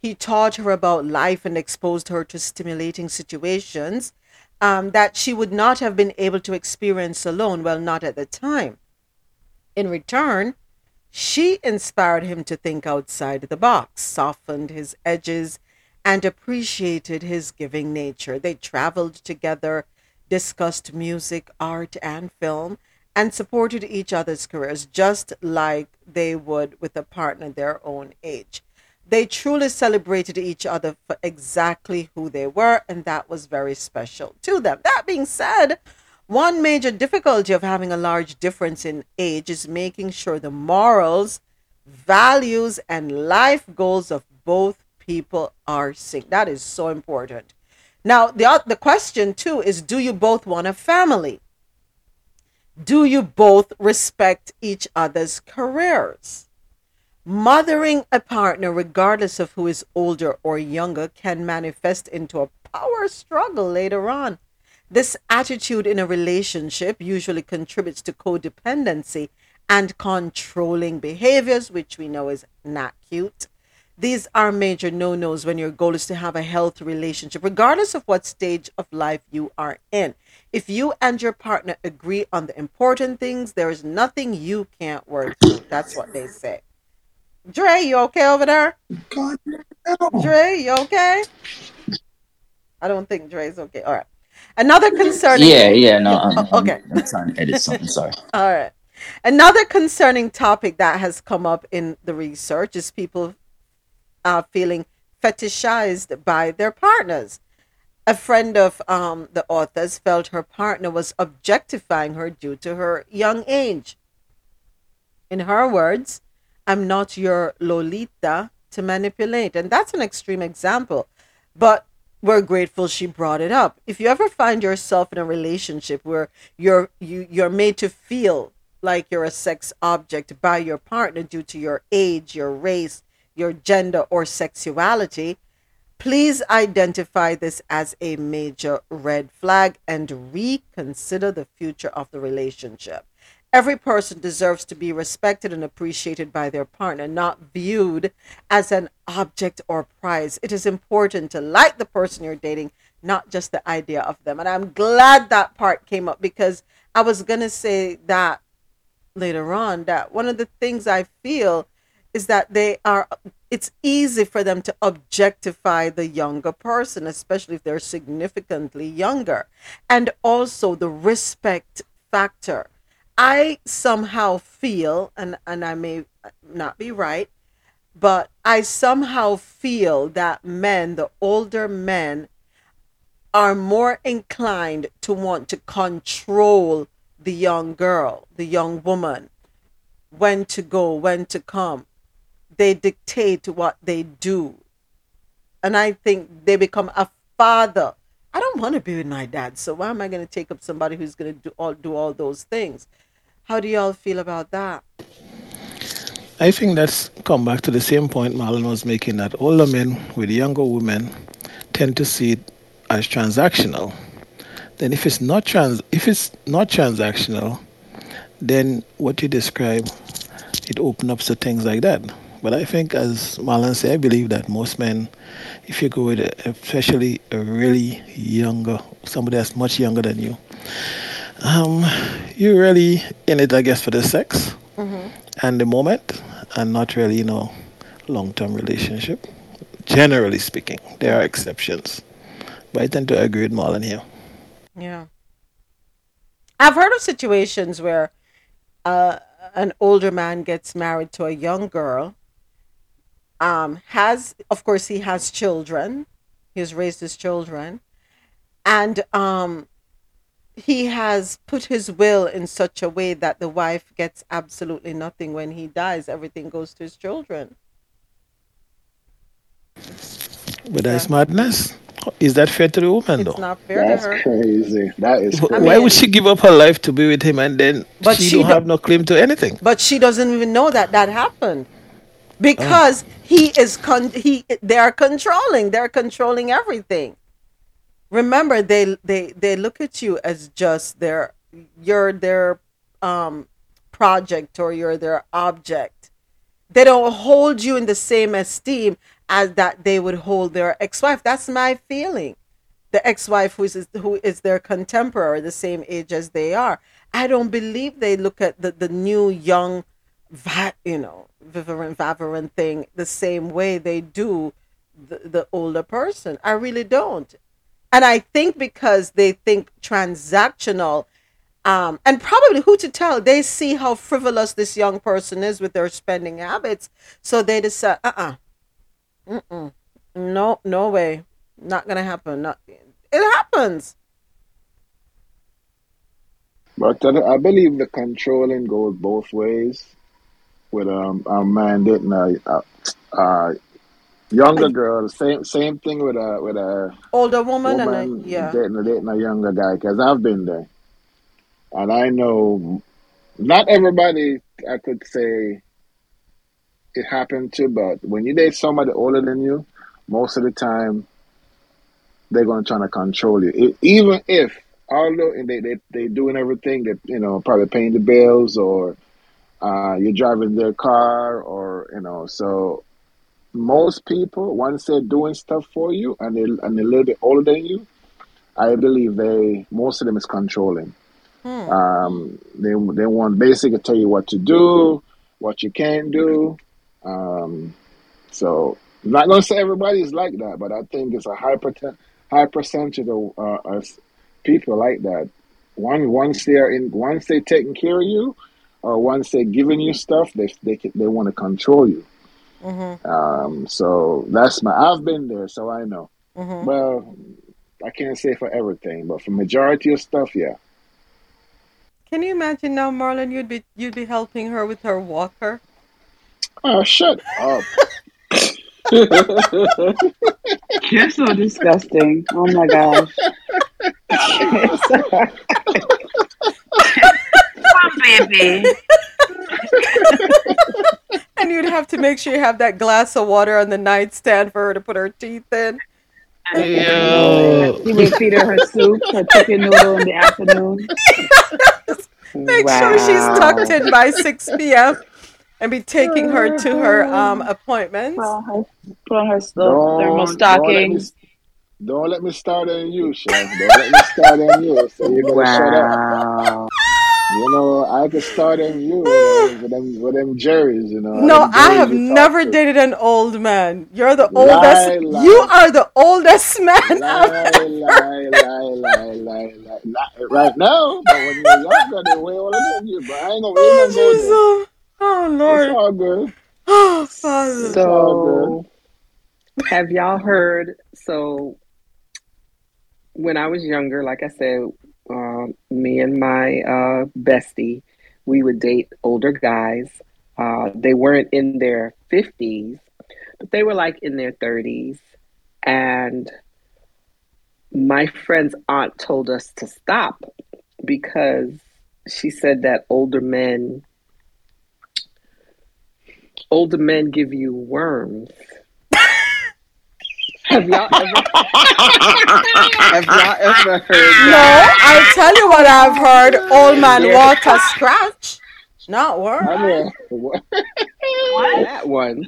He taught her about life and exposed her to stimulating situations um, that she would not have been able to experience alone, well, not at the time. In return, she inspired him to think outside the box, softened his edges, and appreciated his giving nature. They traveled together, discussed music, art, and film, and supported each other's careers just like they would with a partner their own age. They truly celebrated each other for exactly who they were, and that was very special to them. That being said, one major difficulty of having a large difference in age is making sure the morals, values, and life goals of both people are synced. That is so important. Now, the, the question too is do you both want a family? Do you both respect each other's careers? Mothering a partner, regardless of who is older or younger, can manifest into a power struggle later on. This attitude in a relationship usually contributes to codependency and controlling behaviors, which we know is not cute. These are major no nos when your goal is to have a healthy relationship, regardless of what stage of life you are in. If you and your partner agree on the important things, there is nothing you can't work through. That's what they say. Dre, you okay over there? God, no. Dre, you okay? I don't think Dre's okay. All right. Another concerning. Yeah, yeah, no. I'm, oh, okay. I'm, I'm trying to edit something. Sorry. All right. Another concerning topic that has come up in the research is people uh, feeling fetishized by their partners. A friend of um, the author's felt her partner was objectifying her due to her young age. In her words, I'm not your Lolita to manipulate. And that's an extreme example. But we're grateful she brought it up. If you ever find yourself in a relationship where you're you you're made to feel like you're a sex object by your partner due to your age, your race, your gender or sexuality, Please identify this as a major red flag and reconsider the future of the relationship. Every person deserves to be respected and appreciated by their partner, not viewed as an object or prize. It is important to like the person you're dating, not just the idea of them. And I'm glad that part came up because I was going to say that later on that one of the things I feel is that they are it's easy for them to objectify the younger person especially if they're significantly younger and also the respect factor I somehow feel, and, and I may not be right, but I somehow feel that men, the older men, are more inclined to want to control the young girl, the young woman, when to go, when to come. They dictate what they do. And I think they become a father. I don't want to be with my dad, so why am I going to take up somebody who's going to do all do all those things? How do y'all feel about that? I think that's come back to the same point Marlon was making that older men with younger women tend to see it as transactional. Then if it's not trans if it's not transactional, then what you describe it opens up to things like that. But I think as Marlon said, I believe that most men, if you go with especially a really younger somebody that's much younger than you, um, you're really in it, I guess, for the sex mm-hmm. and the moment, and not really, you know, long-term relationship. Generally speaking, there are exceptions, but I tend to agree with Marlon here. Yeah, I've heard of situations where uh, an older man gets married to a young girl. Um, has of course he has children. He has raised his children, and um, he has put his will in such a way that the wife gets absolutely nothing when he dies. Everything goes to his children. But that's madness. Is that fair to the woman, it's though? not fair That's to her. crazy. That is crazy. Why would she give up her life to be with him and then But she, she don't do- have no claim to anything? But she doesn't even know that that happened because oh. he is con- he they are controlling. They're controlling everything. Remember, they they they look at you as just their you're their um project or you're their object. They don't hold you in the same esteem as that they would hold their ex-wife. That's my feeling. The ex-wife who is who is their contemporary, the same age as they are. I don't believe they look at the, the new young, you know, vivarant vavarant thing the same way they do the, the older person. I really don't. And I think because they think transactional, um, and probably who to tell, they see how frivolous this young person is with their spending habits. So they decide, uh uh-uh. uh, no, no way, not gonna happen. Not, it happens. But I I believe the controlling goes both ways. With um, a man dating a, a, a younger girl, same same thing with a with a Older woman, woman and a, yeah, dating dating a younger guy. Because I've been there, and I know not everybody. I could say it happened to, but when you date somebody older than you, most of the time they're gonna try to control you. E- even if although and they they they doing everything, that you know probably paying the bills or uh, you're driving their car or you know so most people once they're doing stuff for you and they and they're a little bit older than you, I believe they most of them is controlling. Hmm. Um, they they want basically tell you what to do, what you can do. Um, so I'm not gonna say everybody is like that, but I think it's a high percent high percentage of uh, people like that. One once they're in once they're taking care of you, or once they're giving you stuff, they they they want to control you. Mm-hmm. Um, so that's my I've been there, so I know. Mm-hmm. Well, I can't say for everything, but for majority of stuff, yeah. Can you imagine now, Marlon? You'd be you'd be helping her with her walker. Oh, shut up. You're so disgusting. Oh my gosh. Come, baby. and you'd have to make sure you have that glass of water on the nightstand for her to put her teeth in. Yo. You would feed her her soup, her chicken noodle in the afternoon. Make wow. sure she's tucked in by 6 p.m. and be taking her to her um, appointments. Put on her, put thermal stockings. Don't let me start on you, Chef. Don't let me start on you. So you better wow. shut up. You know, I could start on you, you know, with them with them jerrys, you know. No, I have never to. dated an old man. You're the lie, oldest. Lie. You are the oldest man lie, I've ever. Lie, lie, lie, lie, lie, lie. Right now, but when you're younger, they're way older than you. But I ain't gonna, oh, go. Oh Lord, it's all good. Oh Father. So, have y'all heard? So when I was younger, like I said, uh, me and my uh, bestie, we would date older guys. Uh, they weren't in their 50s, but they were like in their 30s. And my friend's aunt told us to stop because she said that older men older men give you worms have y'all ever have y'all ever heard No, I'll tell you what I've heard. Old man yeah. water scratch. Not worm. I mean, what? That one.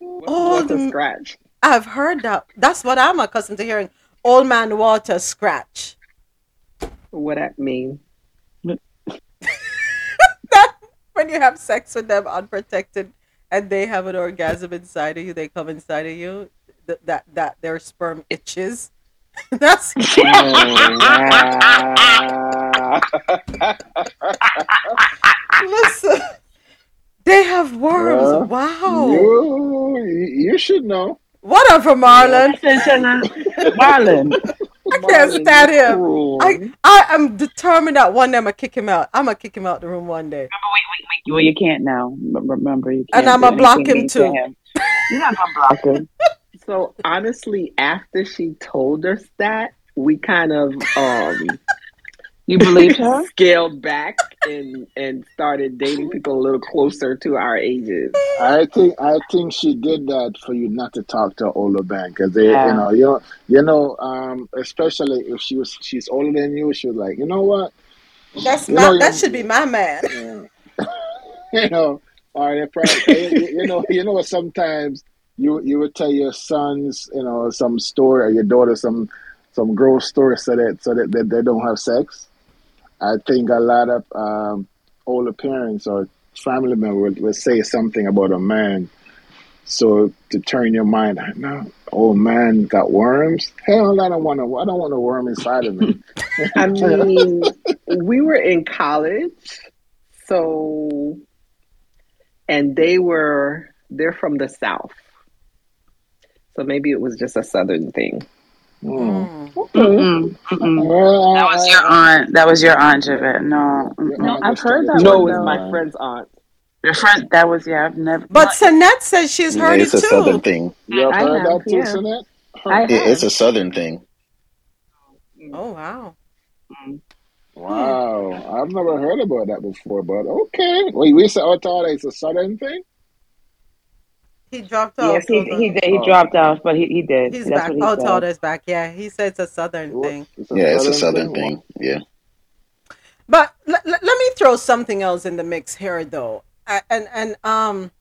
Old water scratch. I've heard that. That's what I'm accustomed to hearing. Old man water scratch. What that mean? that when you have sex with them unprotected and they have an orgasm inside of you, they come inside of you that that, that their sperm itches. That's listen. They have worms. wow. You, you should know. Whatever, Marlon. Marlon. I can't stand him. I, I am determined that one day I'm gonna kick him out. I'm gonna kick him out the room one day. Remember, wait, wait, wait. Well, you can't now. Remember, you can't. And I'm gonna block him too. Him. You're not gonna block him. So honestly, after she told us that, we kind of um you believe her scaled back and and started dating people a little closer to our ages. I think I think she did that for you not to talk to older man because they yeah. you know you know you know um especially if she was she's older than you she was like you know what that's you my know, that should be my man. Yeah. you know, or they probably, you, you know you know sometimes you you would tell your sons, you know, some story or your daughter some some gross story so that so that, that they don't have sex. I think a lot of um, older parents or family members would, would say something about a man. So to turn your mind, no, old man got worms. Hell, I don't want to. I don't want a worm inside of me. I mean, we were in college, so and they were they're from the south, so maybe it was just a southern thing. Mm. Mm-mm. Mm-mm. That was your aunt. That was your aunt, Javette. No, no, I've heard that. No, it was my friend's aunt. Your friend. That was yeah. I've never. But Sonette says she's heard yeah, it's it too. It's a southern thing. You have heard that too, Sonette? it's a southern thing. Mm-hmm. Oh wow. Wow, I've never heard about that before, but okay. Wait, we said, oh, thought it's a southern thing. He dropped off. Yes, he he, did, he oh. dropped off, but he, he did. He's That's back. He oh, Todd is back. Yeah, he said it's a southern thing. It's a yeah, southern it's a southern thing. thing. Yeah. But l- l- let me throw something else in the mix here, though, and and um,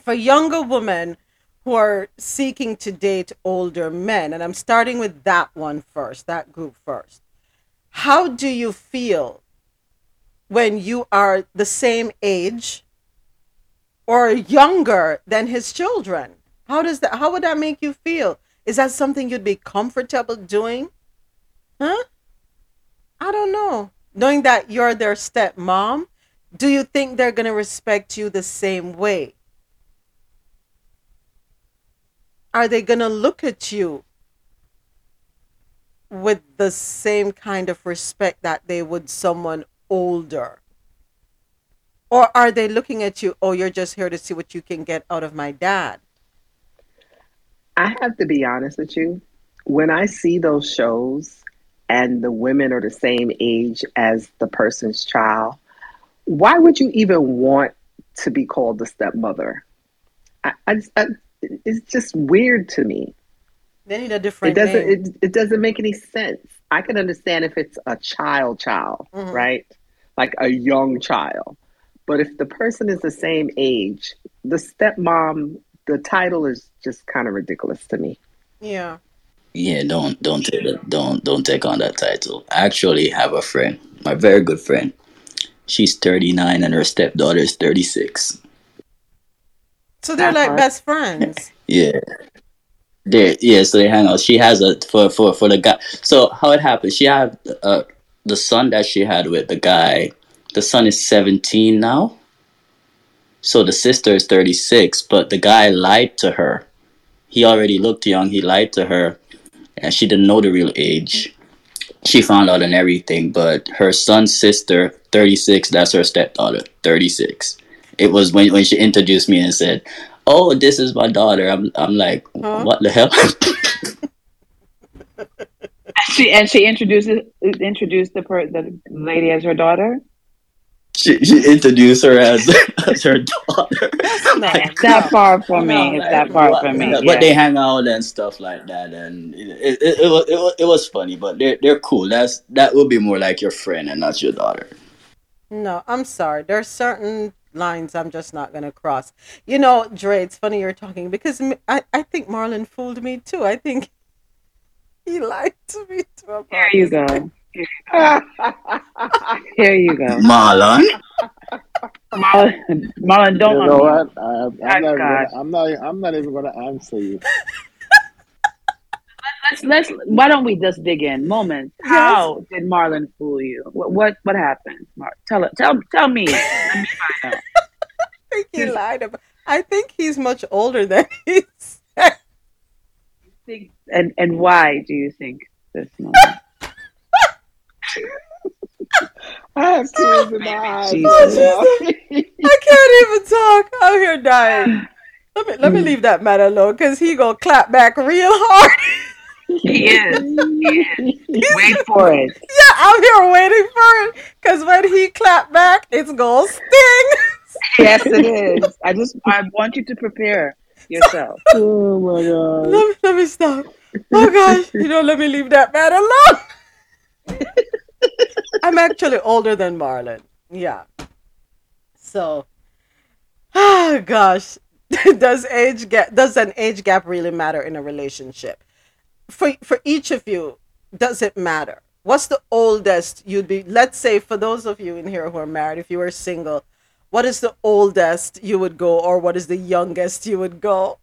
for younger women who are seeking to date older men, and I'm starting with that one first, that group first. How do you feel when you are the same age or younger than his children. How does that how would that make you feel? Is that something you'd be comfortable doing? Huh? I don't know. Knowing that you're their stepmom, do you think they're going to respect you the same way? Are they going to look at you with the same kind of respect that they would someone older? Or are they looking at you, oh, you're just here to see what you can get out of my dad? I have to be honest with you. When I see those shows and the women are the same age as the person's child, why would you even want to be called the stepmother? I, I, I, it's just weird to me. They need a different. It doesn't. Name. It, it doesn't make any sense. I can understand if it's a child, child, mm-hmm. right? Like a young child. But if the person is the same age, the stepmom, the title is just kind of ridiculous to me. Yeah. Yeah, don't don't take that, don't don't take on that title. I actually have a friend, my very good friend. She's 39 and her stepdaughter is 36. So they're like best friends. yeah. They yeah, so they hang out. She has a for for for the guy. So how it happened? She had uh the son that she had with the guy. The son is 17 now. So the sister is 36, but the guy lied to her. He already looked young. He lied to her and she didn't know the real age. She found out and everything, but her son's sister, 36, that's her stepdaughter, 36. It was when, when she introduced me and said, Oh, this is my daughter. I'm I'm like, huh? what the hell? she and she introduces introduced the per, the lady as her daughter she, she introduced her as, as her daughter. It's that far from me. It's that far from me. But yeah. they hang out and stuff like that, and it, it, it, it, was, it, was, it was funny. But they're they're cool. That's that would be more like your friend and not your daughter. No, I'm sorry. There's certain lines I'm just not gonna cross. You know, Dre, it's funny you're talking because I I think Marlon fooled me too. I think he lied to me too. There you go. Here you go. Marlon. Marlon, Marlon don't. You know what? I, am not, gonna, I'm not. I'm not even going to answer you. let's let's. Why don't we just dig in? Moment. How did Marlon fool you? What what what happened? Mark, tell it. Tell tell me. Let me find out. I think he lied about. I think he's much older than he said. And and why do you think this? Moment? I have tears in my eyes. Oh, I can't even talk. I'm here dying. Let me let me leave that man alone because he gonna clap back real hard. He is. He is. Wait for it. Yeah, I'm here waiting for it because when he clap back, it's gonna sting. yes, it is. I just I want you to prepare yourself. oh my god. Let me, let me stop. Oh gosh, you don't let me leave that man alone. I'm actually older than Marlon. Yeah. So, oh gosh, does age get does an age gap really matter in a relationship? For for each of you, does it matter? What's the oldest you'd be? Let's say for those of you in here who are married, if you were single, what is the oldest you would go, or what is the youngest you would go?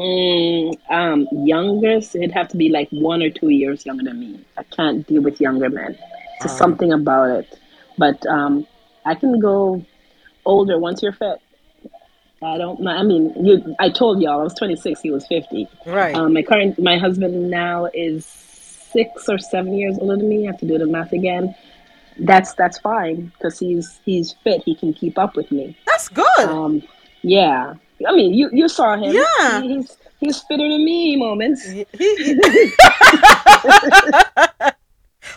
Mm, um, youngest, it'd have to be like one or two years younger than me. I can't deal with younger men. There's um, something about it. But um, I can go older once you're fit. I don't. I mean, you. I told y'all I was 26. He was 50. Right. Um, my current, my husband now is six or seven years older than me. I have to do the math again. That's that's fine because he's he's fit. He can keep up with me. That's good. Um, yeah. I mean, you you saw him. Yeah, he, he's he's fitter than me moments.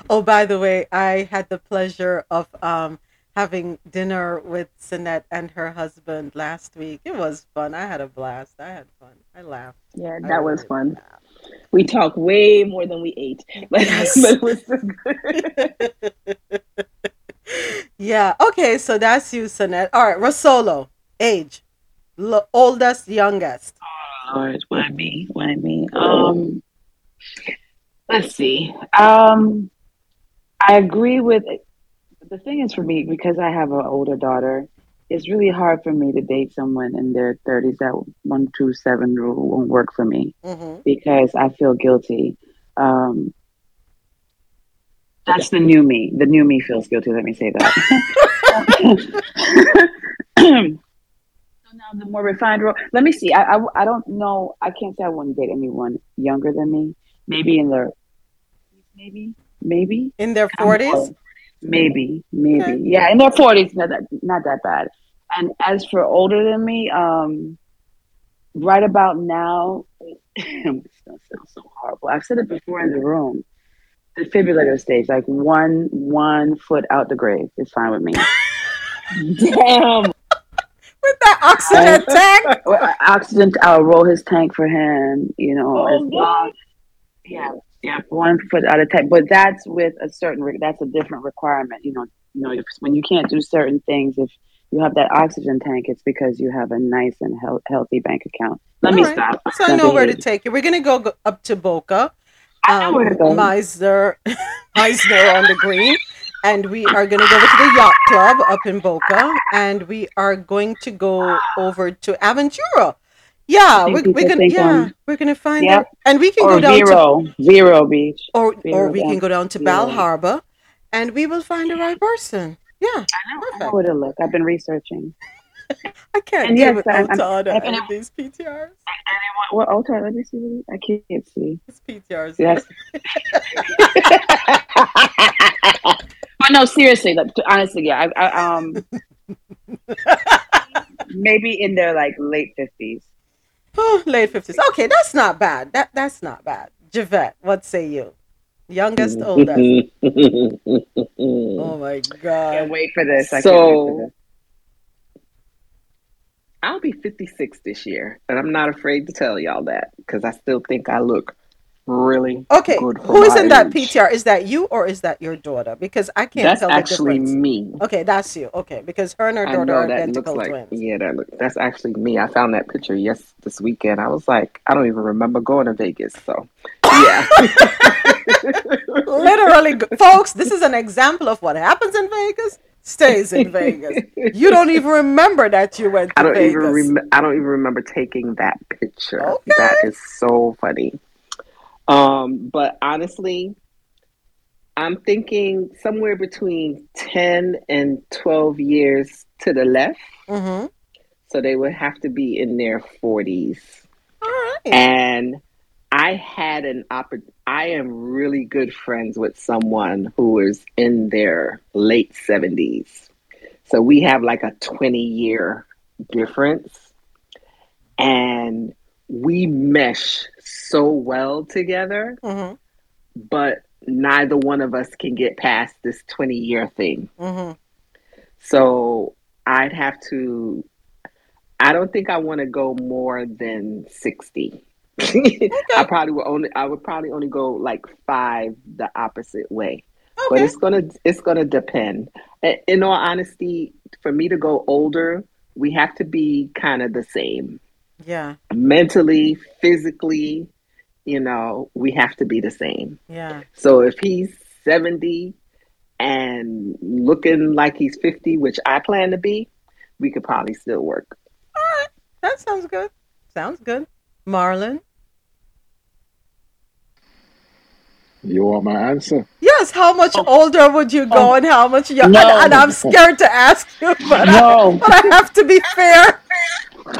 oh, by the way, I had the pleasure of um having dinner with Sonette and her husband last week. It was fun. I had a blast. I had fun. I laughed. Yeah, that I was fun. Laughed. We talked way more than we ate, but, yes. but it was so good. yeah. Okay. So that's you, Sonette. All right, Rosolo. Age l- oldest, youngest? Oh Lord, why me? Why me? Um, let's see. Um, I agree with. The thing is, for me, because I have an older daughter, it's really hard for me to date someone in their 30s. That one, two, seven rule won't work for me mm-hmm. because I feel guilty. Um, that's the new me. The new me feels guilty. Let me say that. now the more refined role. Let me see. I, I, I don't know. I can't say I wouldn't date anyone younger than me. Maybe in their maybe maybe in their forties. Maybe maybe okay. yeah in their forties. Not that not that bad. And as for older than me, um, right about now, sounds so horrible. I've said it before in the room. The defibrillator stage, like one one foot out the grave, is fine with me. Damn. Oxygen tank. oxygen. I'll roll his tank for him. You know, oh, long. Yeah, yeah, one foot at a time. But that's with a certain. That's a different requirement. You know, you know, if, when you can't do certain things, if you have that oxygen tank, it's because you have a nice and he- healthy bank account. Let All me right. stop. So I know where to take you. We're gonna go, go up to Boca. Um, I know where to go. Mizner, Mizner on the green and we are going to go over to the yacht club up in Boca, and we are going to go over to Aventura. Yeah, we're, we're gonna yeah we're gonna find yep. it, and we can or go down Vero, to Vero Beach, or Vero or we can go down to Bal Harbour, and we will find the right person. Yeah, I know, perfect. I know where to look. I've been researching. I can't and yes, I'm, I'm, any of these PTRs. What Ota? Let me see. I can't see. It's PTRs. Yes. but no, seriously. Like, honestly, yeah. I, I, um, maybe in their like late fifties. Oh, late fifties. Okay, that's not bad. That that's not bad. Javette, what say you? Youngest, oldest. oh my god! Can't wait for this. I so, I'll be 56 this year, and I'm not afraid to tell y'all that because I still think I look really okay. Who is in age. that PTR? Is that you or is that your daughter? Because I can't that's tell the actually me. Okay, that's you. Okay, because her and her daughter are identical like, twins. Yeah, that look, that's actually me. I found that picture yes this weekend. I was like, I don't even remember going to Vegas. So, yeah. Literally, folks, this is an example of what happens in Vegas stays in Vegas. You don't even remember that you went to I don't Vegas. even rem- I don't even remember taking that picture. Okay. That is so funny. Um, but honestly, I'm thinking somewhere between 10 and 12 years to the left. Mm-hmm. So they would have to be in their 40s. All right. And I had an opportunity. I am really good friends with someone who is in their late 70s. So we have like a 20 year difference. And we mesh so well together, mm-hmm. but neither one of us can get past this 20 year thing. Mm-hmm. So I'd have to, I don't think I want to go more than 60 okay. I probably would only I would probably only go like five the opposite way. Okay. But it's gonna it's gonna depend. In all honesty, for me to go older, we have to be kind of the same. Yeah. Mentally, physically, you know, we have to be the same. Yeah. So if he's 70 and looking like he's 50, which I plan to be, we could probably still work. All right. That sounds good. Sounds good. Marlon? You want my answer? Yes. How much oh. older would you go, oh. and how much younger? No. And, and, I'm scared to ask you, but, no. I, but I have to be fair.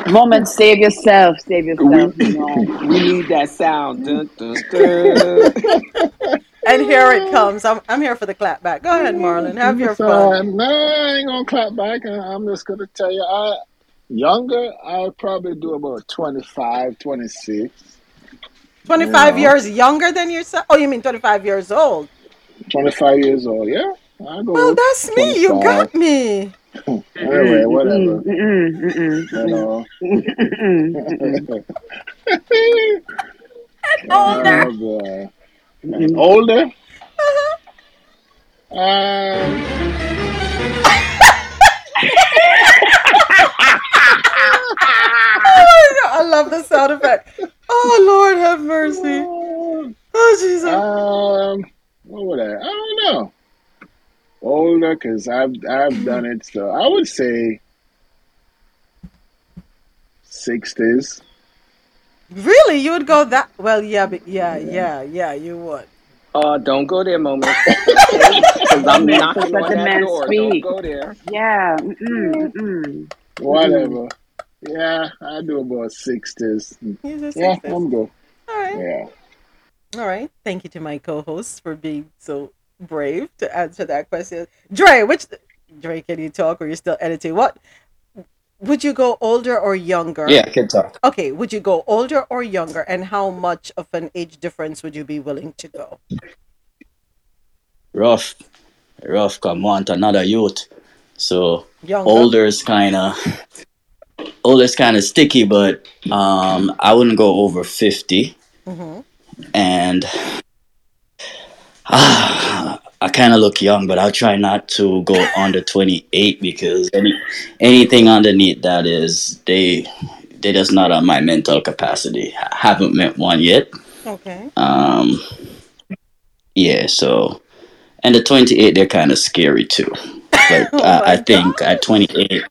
Moment, save yourself. Save yourself. We, we need that sound. Dun, dun, dun. and here it comes. I'm, I'm here for the clap back. Go ahead, Marlon. Have your so, fun. No, I ain't gonna clap back. I'm just gonna tell you, I Younger, I'll probably do about 25, 26. 25 you know? years younger than yourself? Oh, you mean 25 years old? 25 years old, yeah. I go well, that's 25. me. You got me. anyway, whatever. you and older. Oh, and older? Uh-huh. Um, I love the sound effect. Oh Lord, have mercy. Oh Jesus. Um, what would I? I don't know. Older, because I've I've done it. So I would say sixties. Really, you would go that? Well, yeah, but yeah, yeah, yeah, you would. Uh, don't go there, moment. Because I'm knocking on that door. Speak. Don't go there. Yeah. Mm-mm, mm-mm. Whatever. Yeah, I do about sixties. Yeah, I'm good. All right. Yeah. All right. Thank you to my co-hosts for being so brave to answer that question. Dre, which Dre, can you talk or you're still editing? What would you go older or younger? Yeah, I can talk. Okay, would you go older or younger, and how much of an age difference would you be willing to go? Rough, rough. Come on, another youth. So Younger. older is kind of oldest kind of sticky, but um, I wouldn't go over 50. Mm-hmm. And uh, I kind of look young, but I'll try not to go under 28 because any anything underneath that is they they just not on my mental capacity. I haven't met one yet. Okay. Um. Yeah. So, and the 28 they're kind of scary too. But oh I, I think at 28,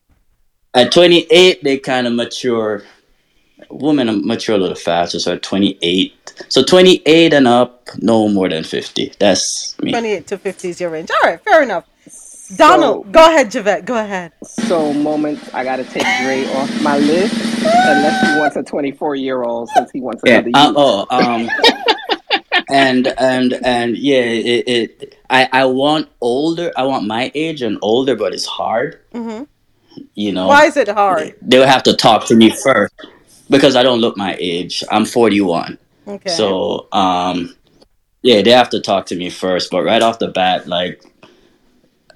at 28 they kind of mature women mature a little faster so at 28 so 28 and up no more than 50 that's me. 28 to 50 is your range. All right fair enough. Donald so, go ahead javette go ahead. So moment i gotta take Dre off my list unless he wants a 24 year old since he wants another yeah, uh, oh um and and and yeah it, it i i want older i want my age and older but it's hard. Mm-hmm. you know? Why is it hard? They, will have to talk to me first because i don't look my age i'm 41 okay so um yeah they have to talk to me first but right off the bat like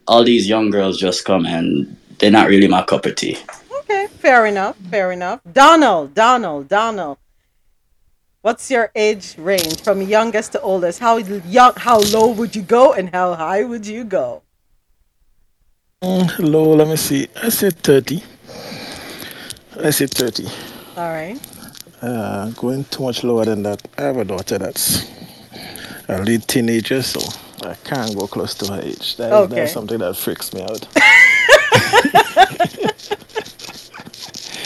all these young girls just come and they're not really my cup of tea okay fair enough fair enough donald donald donald What's your age range from youngest to oldest? How young, how low would you go, and how high would you go? Mm, low. Let me see. I said thirty. I said thirty. All right. Uh, going too much lower than that. I have a daughter that's a late teenager, so I can't go close to her age. That, okay. That's something that freaks me out.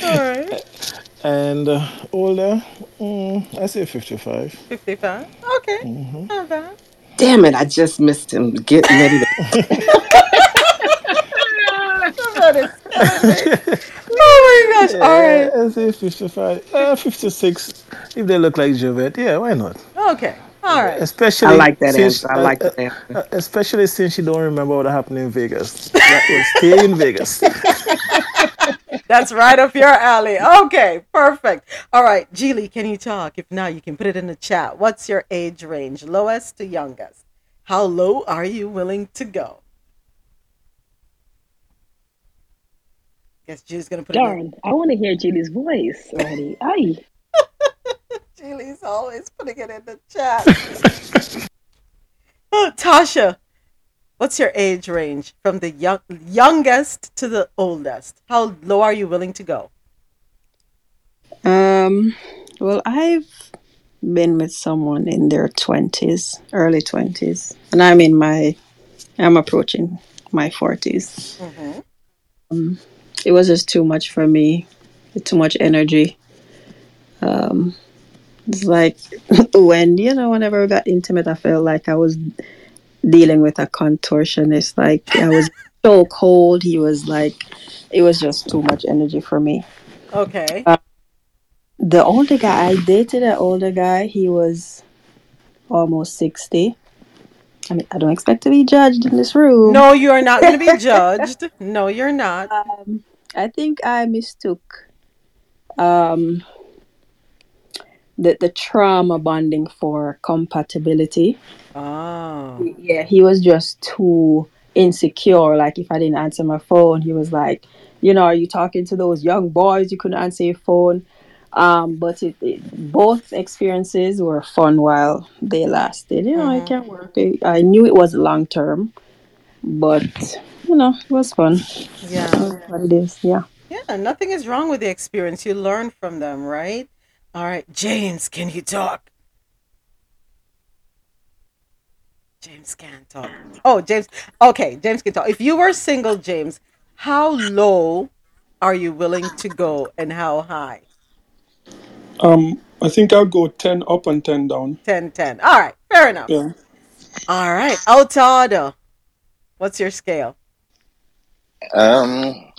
All right. And uh, older, mm, I say 55. 55? Okay. Mm-hmm. Not bad. Damn it, I just missed him getting ready to. oh my gosh. All right. I say 55. Uh, 56. If they look like Javette, yeah, why not? Okay. All right. Especially I like that since, answer. I like uh, that answer. Uh, especially since you don't remember what happened in Vegas. That was stay in Vegas. That's right up your alley. Okay, perfect. All right, Geely, can you talk? If not, you can put it in the chat. What's your age range, lowest to youngest? How low are you willing to go? Guess Geely's gonna put Darn, it. Darn, I want to hear Geely's voice already. Aye. Geely's always putting it in the chat. oh, Tasha, What's your age range from the young, youngest to the oldest? How low are you willing to go? Um, well, I've been with someone in their 20s, early 20s, and I'm in my, I'm approaching my 40s. Mm-hmm. Um, it was just too much for me, too much energy. Um, it's like when, you know, whenever we got intimate, I felt like I was dealing with a contortionist. Like I was so cold. He was like, it was just too much energy for me. Okay. Uh, the older guy I dated, an older guy. He was almost sixty. I mean, I don't expect to be judged in this room. No, you are not going to be judged. no, you're not. Um, I think I mistook um, the the trauma bonding for compatibility. Oh. Yeah, he was just too insecure. Like if I didn't answer my phone, he was like, you know, are you talking to those young boys? You couldn't answer your phone. Um, but it, it, both experiences were fun while they lasted. You know, mm-hmm. it can work. I knew it was long term, but you know, it was fun. Yeah, what it is. Yeah. Yeah, nothing is wrong with the experience. You learn from them, right? All right, James, can you talk? James can't talk. Oh, James. Okay, James can talk. If you were single, James, how low are you willing to go and how high? Um, I think I'll go 10 up and 10 down. 10 10. All right, fair enough. Yeah. All right, Altado. What's your scale? Um,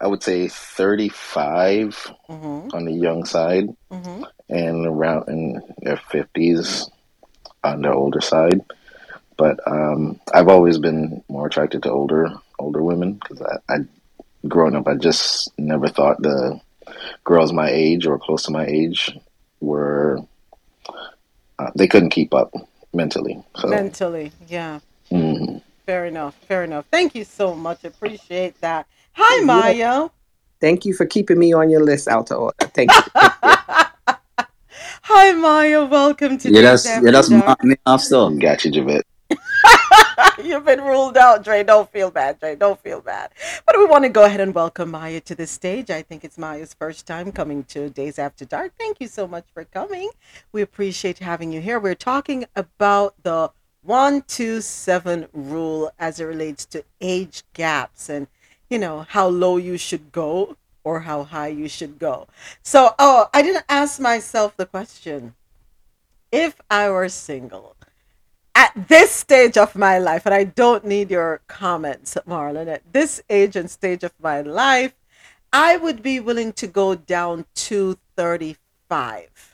I would say 35 mm-hmm. on the young side mm-hmm. and around in their 50s on the older side. But um, I've always been more attracted to older older women because I, I, growing up, I just never thought the girls my age or close to my age were uh, they couldn't keep up mentally. So. Mentally, yeah. Mm-hmm. Fair enough. Fair enough. Thank you so much. Appreciate that. Hi, Maya. Thank you for keeping me on your list, Alta Order. Thank you. Thank you. Hi, Maya. Welcome to yeah, that's yeah, that's me off still. Got you, Javette. You've been ruled out, Dre. Don't feel bad, Dre. Don't feel bad. But we want to go ahead and welcome Maya to the stage. I think it's Maya's first time coming to Dayz After Dark. Thank you so much for coming. We appreciate having you here. We're talking about the 127 rule as it relates to age gaps and, you know, how low you should go or how high you should go. So, oh, I didn't ask myself the question if I were single at this stage of my life, and I don't need your comments, Marlon, at this age and stage of my life, I would be willing to go down to 35.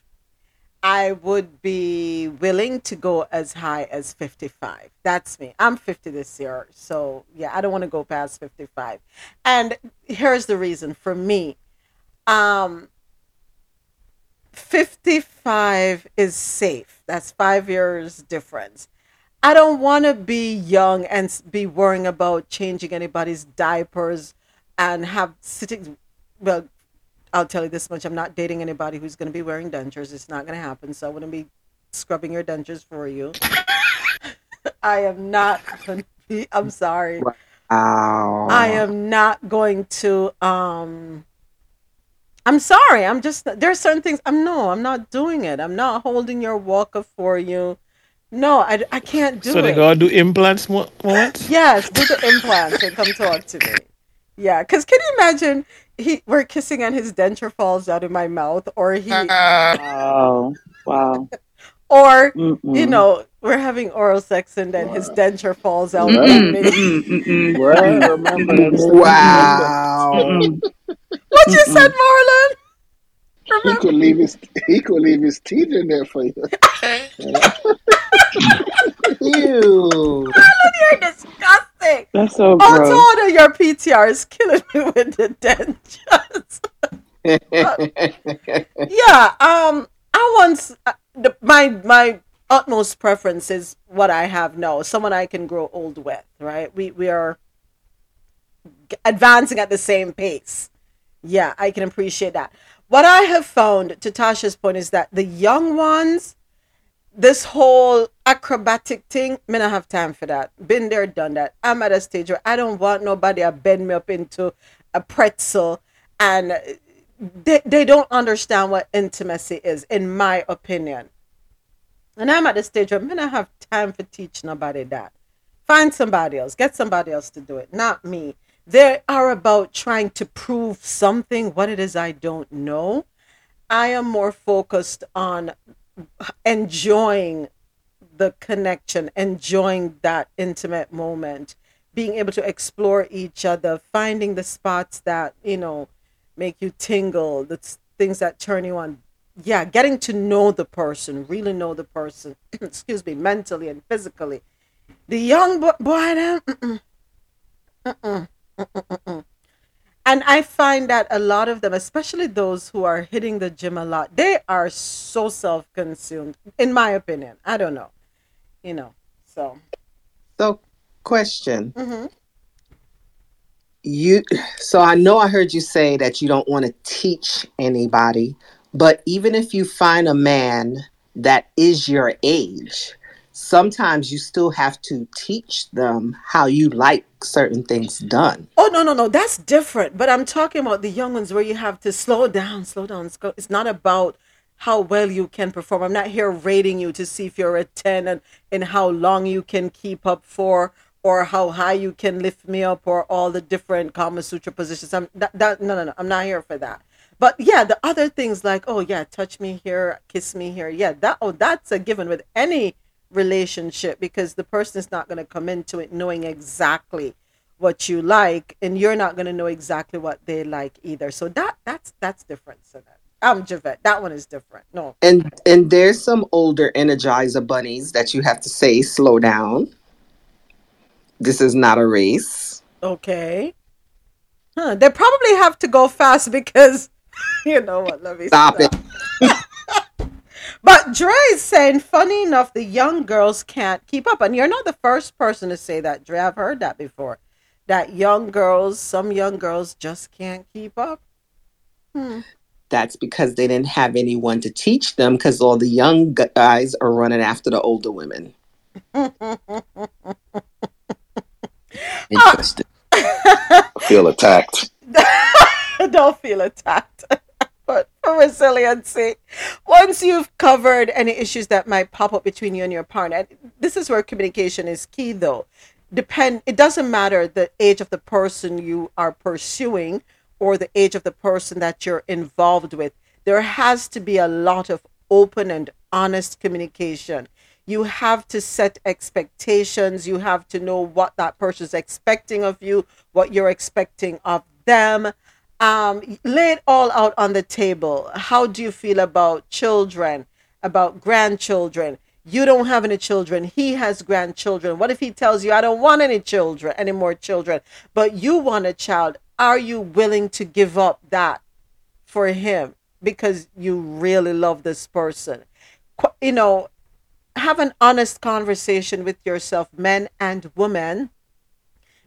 I would be willing to go as high as 55. That's me. I'm 50 this year. So, yeah, I don't want to go past 55. And here's the reason for me. Um 55 is safe. That's 5 years difference. I don't want to be young and be worrying about changing anybody's diapers and have sitting well I'll tell you this much. I'm not dating anybody who's going to be wearing dentures. It's not going to happen. So I wouldn't be scrubbing your dentures for you. I am not going to be, I'm sorry. Wow. I am not going to, um, I'm sorry. I'm just, there are certain things. I'm no, I'm not doing it. I'm not holding your walker for you. No, I, I can't do so it. So they gotta do implants more once? yes, do the implants and come talk to me. Yeah, because can you imagine he we're kissing and his denture falls out of my mouth, or he oh wow, or Mm-mm. you know we're having oral sex and then wow. his denture falls out. Wow, what you said, Marlon? Remember? He could leave his he could leave his teeth in there for you. Ew. Marlon, you're disgusting. That's so gross. Oh, your PTR is killing me with the dentures. yeah, um, I once uh, the, my my utmost preference is what I have now, someone I can grow old with. Right? We we are advancing at the same pace. Yeah, I can appreciate that. What I have found, to Tasha's point, is that the young ones this whole acrobatic thing, me not have time for that. Been there, done that. I'm at a stage where I don't want nobody to bend me up into a pretzel and they, they don't understand what intimacy is, in my opinion. And I'm at the stage where I don't have time for teach nobody that. Find somebody else, get somebody else to do it, not me. They are about trying to prove something, what it is I don't know. I am more focused on enjoying the connection, enjoying that intimate moment, being able to explore each other, finding the spots that, you know, make you tingle, the things that turn you on. Yeah, getting to know the person, really know the person, excuse me, mentally and physically. The young boy, boy them, mm-mm, mm-mm, and I find that a lot of them, especially those who are hitting the gym a lot, they are so self consumed, in my opinion. I don't know. You know, so. So, question. Mm-hmm. You, so I know I heard you say that you don't want to teach anybody, but even if you find a man that is your age, sometimes you still have to teach them how you like certain things done. Oh no, no, no, that's different. But I'm talking about the young ones where you have to slow down, slow down. It's not about how well you can perform. I'm not here rating you to see if you're a 10 and, and how long you can keep up for or how high you can lift me up or all the different Kama Sutra positions. I'm that, that no no no, I'm not here for that. But yeah, the other things like, oh yeah, touch me here, kiss me here. Yeah, that oh that's a given with any relationship because the person is not going to come into it knowing exactly what you like and you're not going to know exactly what they like either so that that's that's different so that I'm Javette. That one is different. No. And and there's some older energizer bunnies that you have to say slow down. This is not a race. Okay. Huh. They probably have to go fast because you know what, let me stop, stop. it. But Dre is saying, funny enough, the young girls can't keep up. And you're not the first person to say that, Dre. I've heard that before. that young girls, some young girls just can't keep up? Hmm. That's because they didn't have anyone to teach them because all the young guys are running after the older women. Interesting. feel attacked. Don't feel attacked. resiliency, once you've covered any issues that might pop up between you and your partner, this is where communication is key though. Depend it doesn't matter the age of the person you are pursuing or the age of the person that you're involved with. There has to be a lot of open and honest communication. You have to set expectations. You have to know what that person is expecting of you, what you're expecting of them. Um, lay it all out on the table. How do you feel about children, about grandchildren? You don't have any children. He has grandchildren. What if he tells you, I don't want any children, any more children, but you want a child? are you willing to give up that for him because you really love this person? You know, have an honest conversation with yourself, men and women,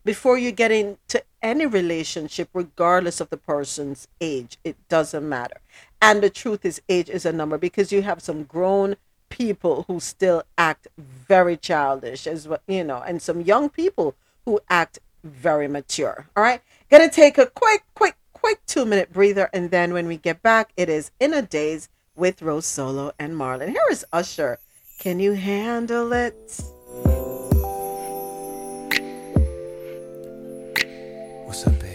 before you get into any relationship, regardless of the person's age. It doesn't matter. And the truth is, age is a number because you have some grown people who still act very childish, as well, you know, and some young people who act very mature. All right. Gonna take a quick, quick, quick two minute breather. And then when we get back, it is In a Daze with Rosolo and Marlon. Here is Usher. Can you handle it? What's?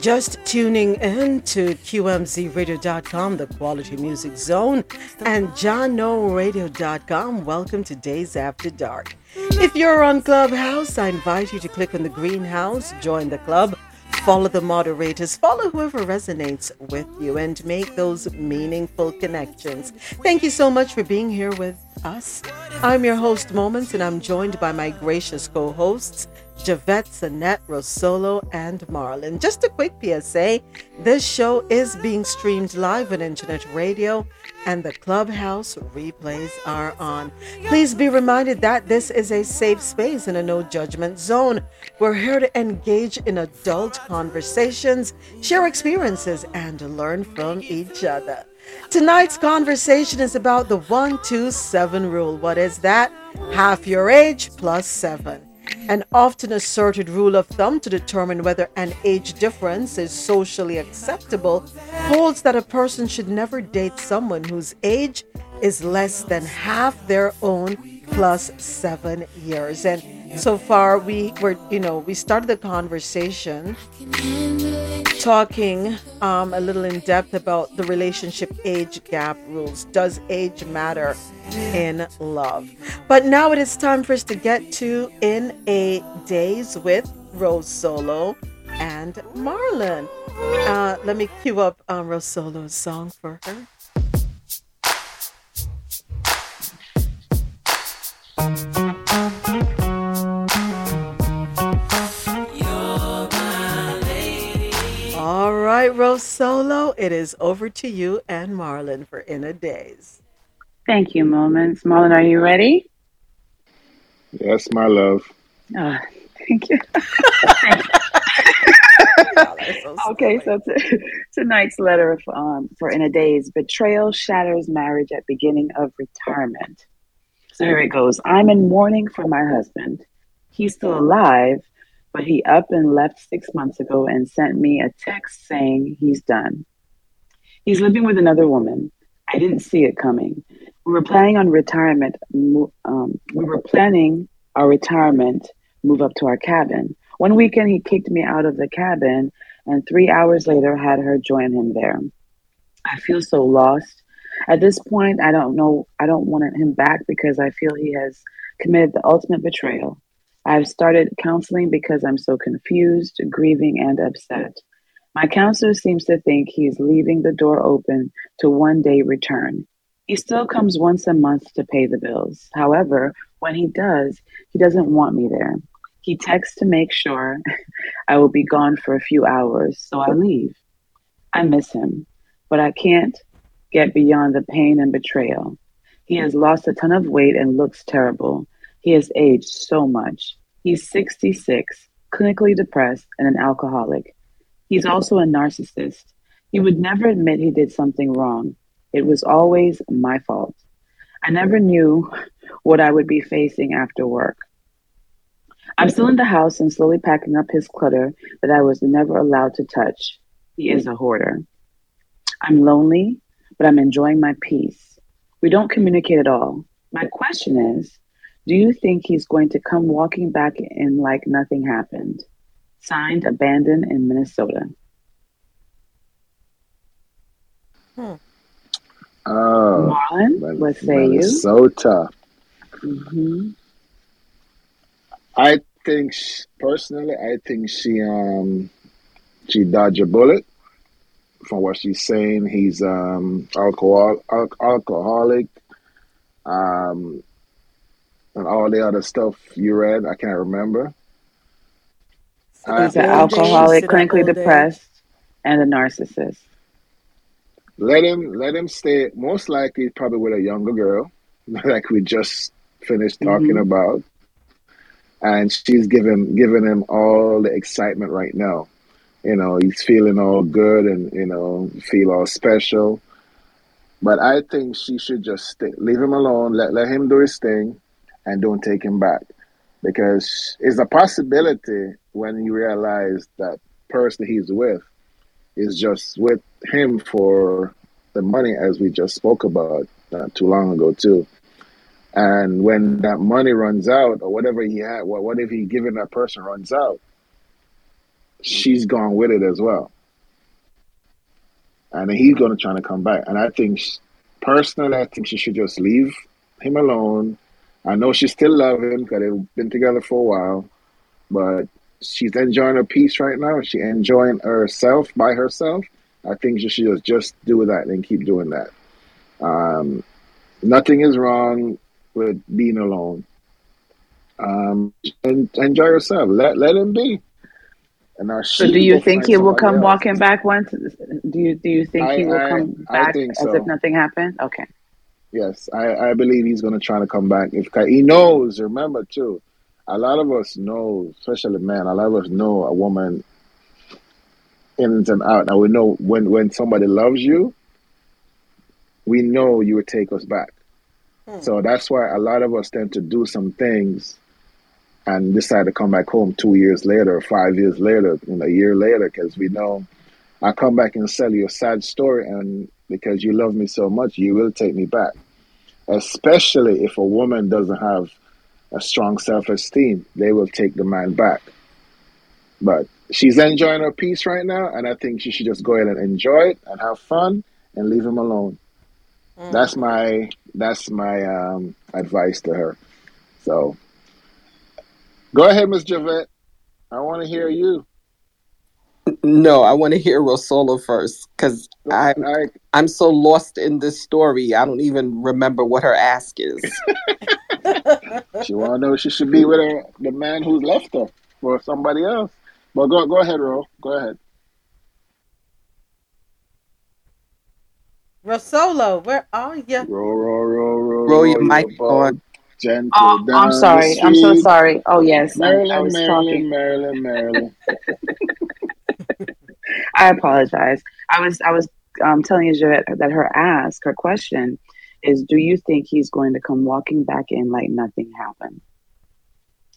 Just tuning in to QMZRadio.com, the Quality Music Zone, and JahknoRadio.com, welcome to Dayz After Dark. If you're on Clubhouse, I invite you to click on the greenhouse, join the club, follow the moderators, follow whoever resonates with you, and make those meaningful connections. Thank you so much for being here with us. I'm your host, Moments, and I'm joined by my gracious co hosts. Javette, Sonette, Rosolo, and Marlon. Just a quick PSA this show is being streamed live on internet radio, and the Clubhouse replays are on. Please be reminded that this is a safe space and a no judgment zone. We're here to engage in adult conversations, share experiences, and learn from each other. Tonight's conversation is about the 127 rule. What is that? Half your age plus seven. An often asserted rule of thumb to determine whether an age difference is socially acceptable holds that a person should never date someone whose age is less than half their own plus seven years. And so far, we were, you know, we started the conversation talking um, a little in depth about the relationship age gap rules. Does age matter in love? But now it is time for us to get to In a Daze with Rosolo and Marlon. Uh, let me cue up um, Rosolo's song for her. Right, Rosolo, it is over to you and Marlon for In a Daze. Thank you, Moments. Marlon, are you ready? Yes, my love. Oh, thank you. so okay, so t- tonight's letter for, um, for In a Daze betrayal shatters marriage at beginning of retirement. So here it goes. I'm in mourning for my husband. He's still alive, but he up and left six months ago and sent me a text saying he's done. He's living with another woman. I didn't see it coming. We were planning on retirement. Um, we were planning our retirement move up to our cabin. One weekend, he kicked me out of the cabin, and three hours later, had her join him there. I feel so lost. At this point, I don't know. I don't want him back because I feel he has committed the ultimate betrayal. I've started counseling because I'm so confused, grieving, and upset. My counselor seems to think he's leaving the door open to one day return. He still comes once a month to pay the bills. However, when he does, he doesn't want me there. He texts to make sure I will be gone for a few hours, so I leave. I miss him, but I can't get beyond the pain and betrayal. He has lost a ton of weight and looks terrible. He has aged so much. He's 66, clinically depressed, and an alcoholic. He's also a narcissist. He would never admit he did something wrong. It was always my fault. I never knew what I would be facing after work. I'm still in the house and slowly packing up his clutter that I was never allowed to touch. He is a hoarder. I'm lonely, but I'm enjoying my peace. We don't communicate at all. My question is do you think he's going to come walking back in like nothing happened? Signed, abandoned in Minnesota. Hmm. Oh, Marlon, what say Minnesota. you? Mm-hmm. I think she, personally, I think she um she dodged a bullet. From what she's saying, he's um alcohol al- alcoholic. Um, and all the other stuff you read. I can't remember. So he's an alcoholic, clinically depressed, and a narcissist. Let him let him stay. Most likely, probably with a younger girl, like we just finished talking mm-hmm. about, and she's giving giving him all the excitement right now. You know, he's feeling all good and you know feel all special. But I think she should just stay, leave him alone. Let let him do his thing and don't take him back. Because it's a possibility when you realize that person he's with is just with him for the money, as we just spoke about not too long ago, too. And when that money runs out, or whatever he had, what, what if he given that person runs out? She's gone with it as well. And he's going to try to come back. And I think, personally, I think she should just leave him alone I know she still love him because they've been together for a while, but she's enjoying her peace right now. She enjoying herself by herself. I think she should just do that and keep doing that. Um, nothing is wrong with being alone. Um, and enjoy yourself. Let let him be. And so, do you think he will come else. walking back once? Do you do you think I, he will I, come back as so. if nothing happened? Okay. Yes, I, I believe he's going to try to come back. If he knows, remember too, a lot of us know, especially men, a lot of us know a woman in and out. Now we know when when somebody loves you, we know you would take us back. Hmm. So that's why a lot of us tend to do some things and decide to come back home two years later, five years later, you know, a year later, because we know I come back and sell you a sad story, and because you love me so much, you will take me back. Especially if a woman doesn't have a strong self esteem, they will take the man back. But she's enjoying her peace right now, and I think she should just go ahead and enjoy it and have fun and leave him alone. Mm. That's my that's my um, advice to her. So go ahead, Miss Javette. I want to hear you. No, I want to hear Rosolo first because I'm I'm so lost in this story. I don't even remember what her ask is. she want to know she should be with her, the man who's left her for somebody else. But go go ahead, Ro. Go ahead. Rosolo, where are you? Roll, roll, roll, roll, roll your mic on. Gentle oh, I'm sorry. I'm so sorry. Oh yes, Marilyn, I, I was Marilyn, talking. Marilyn, Marilyn. I apologize. I was I was um, telling you that, that her ask, her question is, do you think he's going to come walking back in like nothing happened?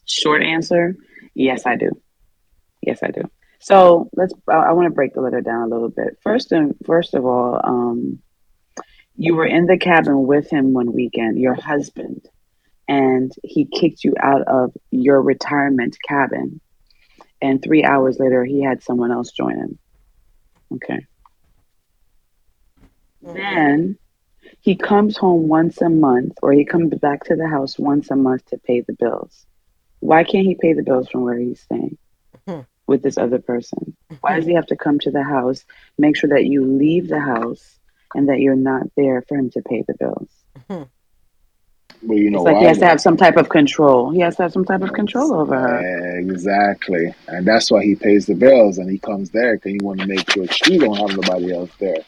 Short answer, yes, I do. Yes, I do. So let's. I, I want to break the letter down a little bit. First and first of all, um, you were in the cabin with him one weekend, your husband, and he kicked you out of your retirement cabin. And three hours later, he had someone else join him. Okay. Mm-hmm. Then he comes home once a month, or he comes back to the house once a month to pay the bills. Why can't he pay the bills from where he's staying mm-hmm. with this other person? Why does he have to come to the house, make sure that you leave the house, and that you're not there for him to pay the bills? Mm-hmm. Well, you know It's like why? he has to have some type of control. He has to have some type of control over her. Exactly. And that's why he pays the bills and he comes there because he want to make sure she don't have nobody else there.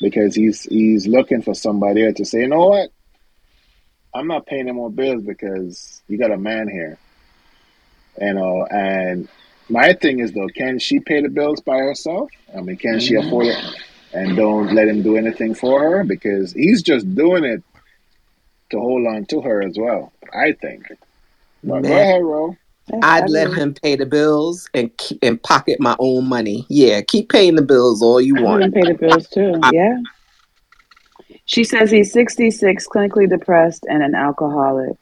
Because he's he's looking for somebody else to say, you know what? I'm not paying no more bills because you got a man here. You know, and my thing is though, can she pay the bills by herself? I mean, can she mm-hmm. afford it and don't let him do anything for her? Because he's just doing it to hold on to her as well, I think. But go ahead, Ro. I'd let him pay the bills and keep, and pocket my own money. Yeah, keep paying the bills all you want. want to pay the bills too. Yeah. She says he's 66, clinically depressed, and an alcoholic,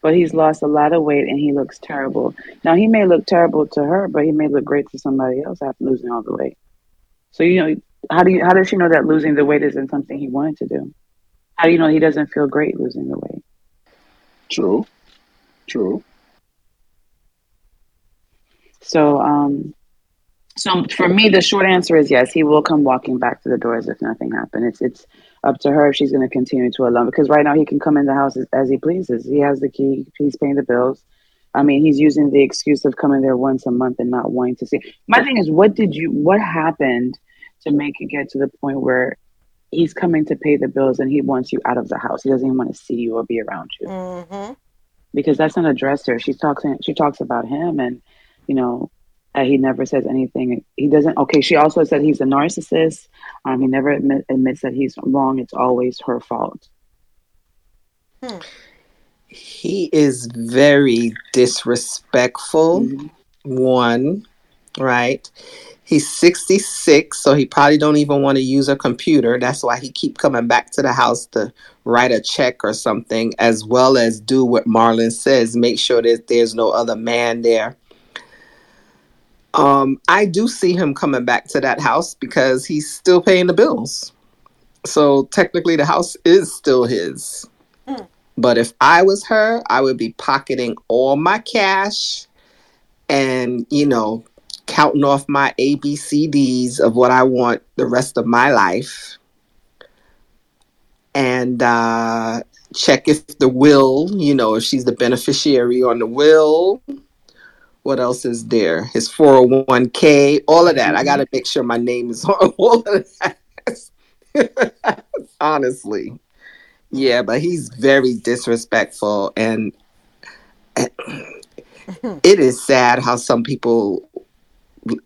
but he's lost a lot of weight and he looks terrible. Now, he may look terrible to her, but he may look great to somebody else after losing all the weight. So, you know, how do you, how does she know that losing the weight isn't something he wanted to do? How do you know he doesn't feel great losing the weight? True. True. So, um, so for me, the short answer is yes. He will come walking back to the doors if nothing happened. It's it's up to her if she's going to continue to allow. Because right now he can come in the house as, as he pleases. He has the key. He's paying the bills. I mean, he's using the excuse of coming there once a month and not wanting to see. My thing is, what did you? What happened to make it get to the point where he's coming to pay the bills and he wants you out of the house? He doesn't even want to see you or be around you Mm-hmm. because that's not addressed here. She talks she talks about him and you know uh, he never says anything. He doesn't. Okay, she also said he's a narcissist. Um, he never admit, admits that he's wrong. It's always her fault. He is very disrespectful. One, right? He's 66, so he probably don't even want to use a computer. That's why he keep coming back to the house to write a check or something, as well as do what Marlon says, make sure that there's no other man there. Um, I do see him coming back to that house because he's still paying the bills. So technically the house is still his. But if I was her, I would be pocketing all my cash and, you know, counting off my ABCDs of what I want the rest of my life. And uh, check if the will, you know, if she's the beneficiary on the will. What else is there? His 401k, all of that. I got to make sure my name is on all of that. Honestly. Yeah, but he's very disrespectful and it is sad how some people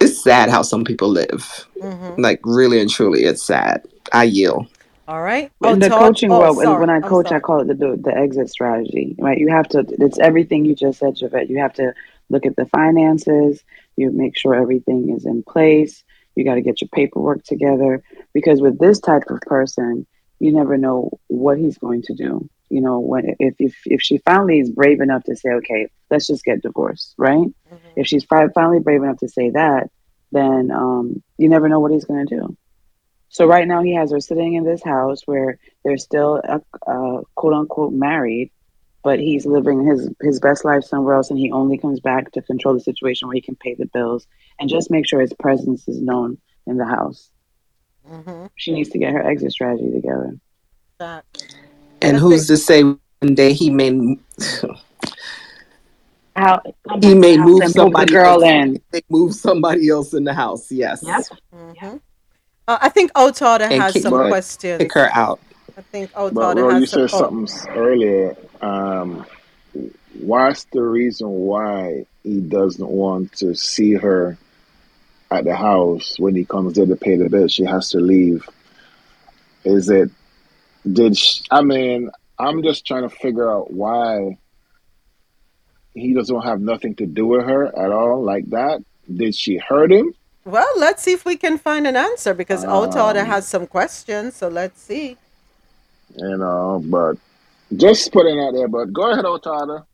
it's sad how some people live. Mm-hmm. Like really and truly it's sad. I yield. All right. in the Todd- coaching oh, world, when- sorry. when I coach. I call it the, the the exit strategy. Right? You have to. It's everything you just said, Javette. You have to look at the finances. You make sure everything is in place. You got to get your paperwork together because with this type of person, you never know what he's going to do. You know, when if if if she finally is brave enough to say, okay, let's just get divorced, right? If she's fi- finally brave enough to say that, then um, you never know what he's going to do. So right now he has her sitting in this house where they're still uh, uh, quote unquote married, but he's living his his best life somewhere else, and he only comes back to control the situation where he can pay the bills and just make sure his presence is known in the house. Mm-hmm. She needs to get her exit strategy together. And who's to say one day he may How he may move and the somebody girl else, in. They move somebody else in the house. Yes. Yep. Mm-hmm. Uh, I think Outada has some but, questions. Pick her out. I think Outada has you some. said something earlier. Um, what's the reason why he doesn't want to see her at the house when he comes there to pay the bill? She has to leave. Is it? Did she, I mean? I'm just trying to figure out why he doesn't have nothing to do with her at all like that. Did she hurt him? Well, let's see if we can find an answer because um, Otada has some questions. So let's see. You know, but just putting out there. But go ahead, Otada.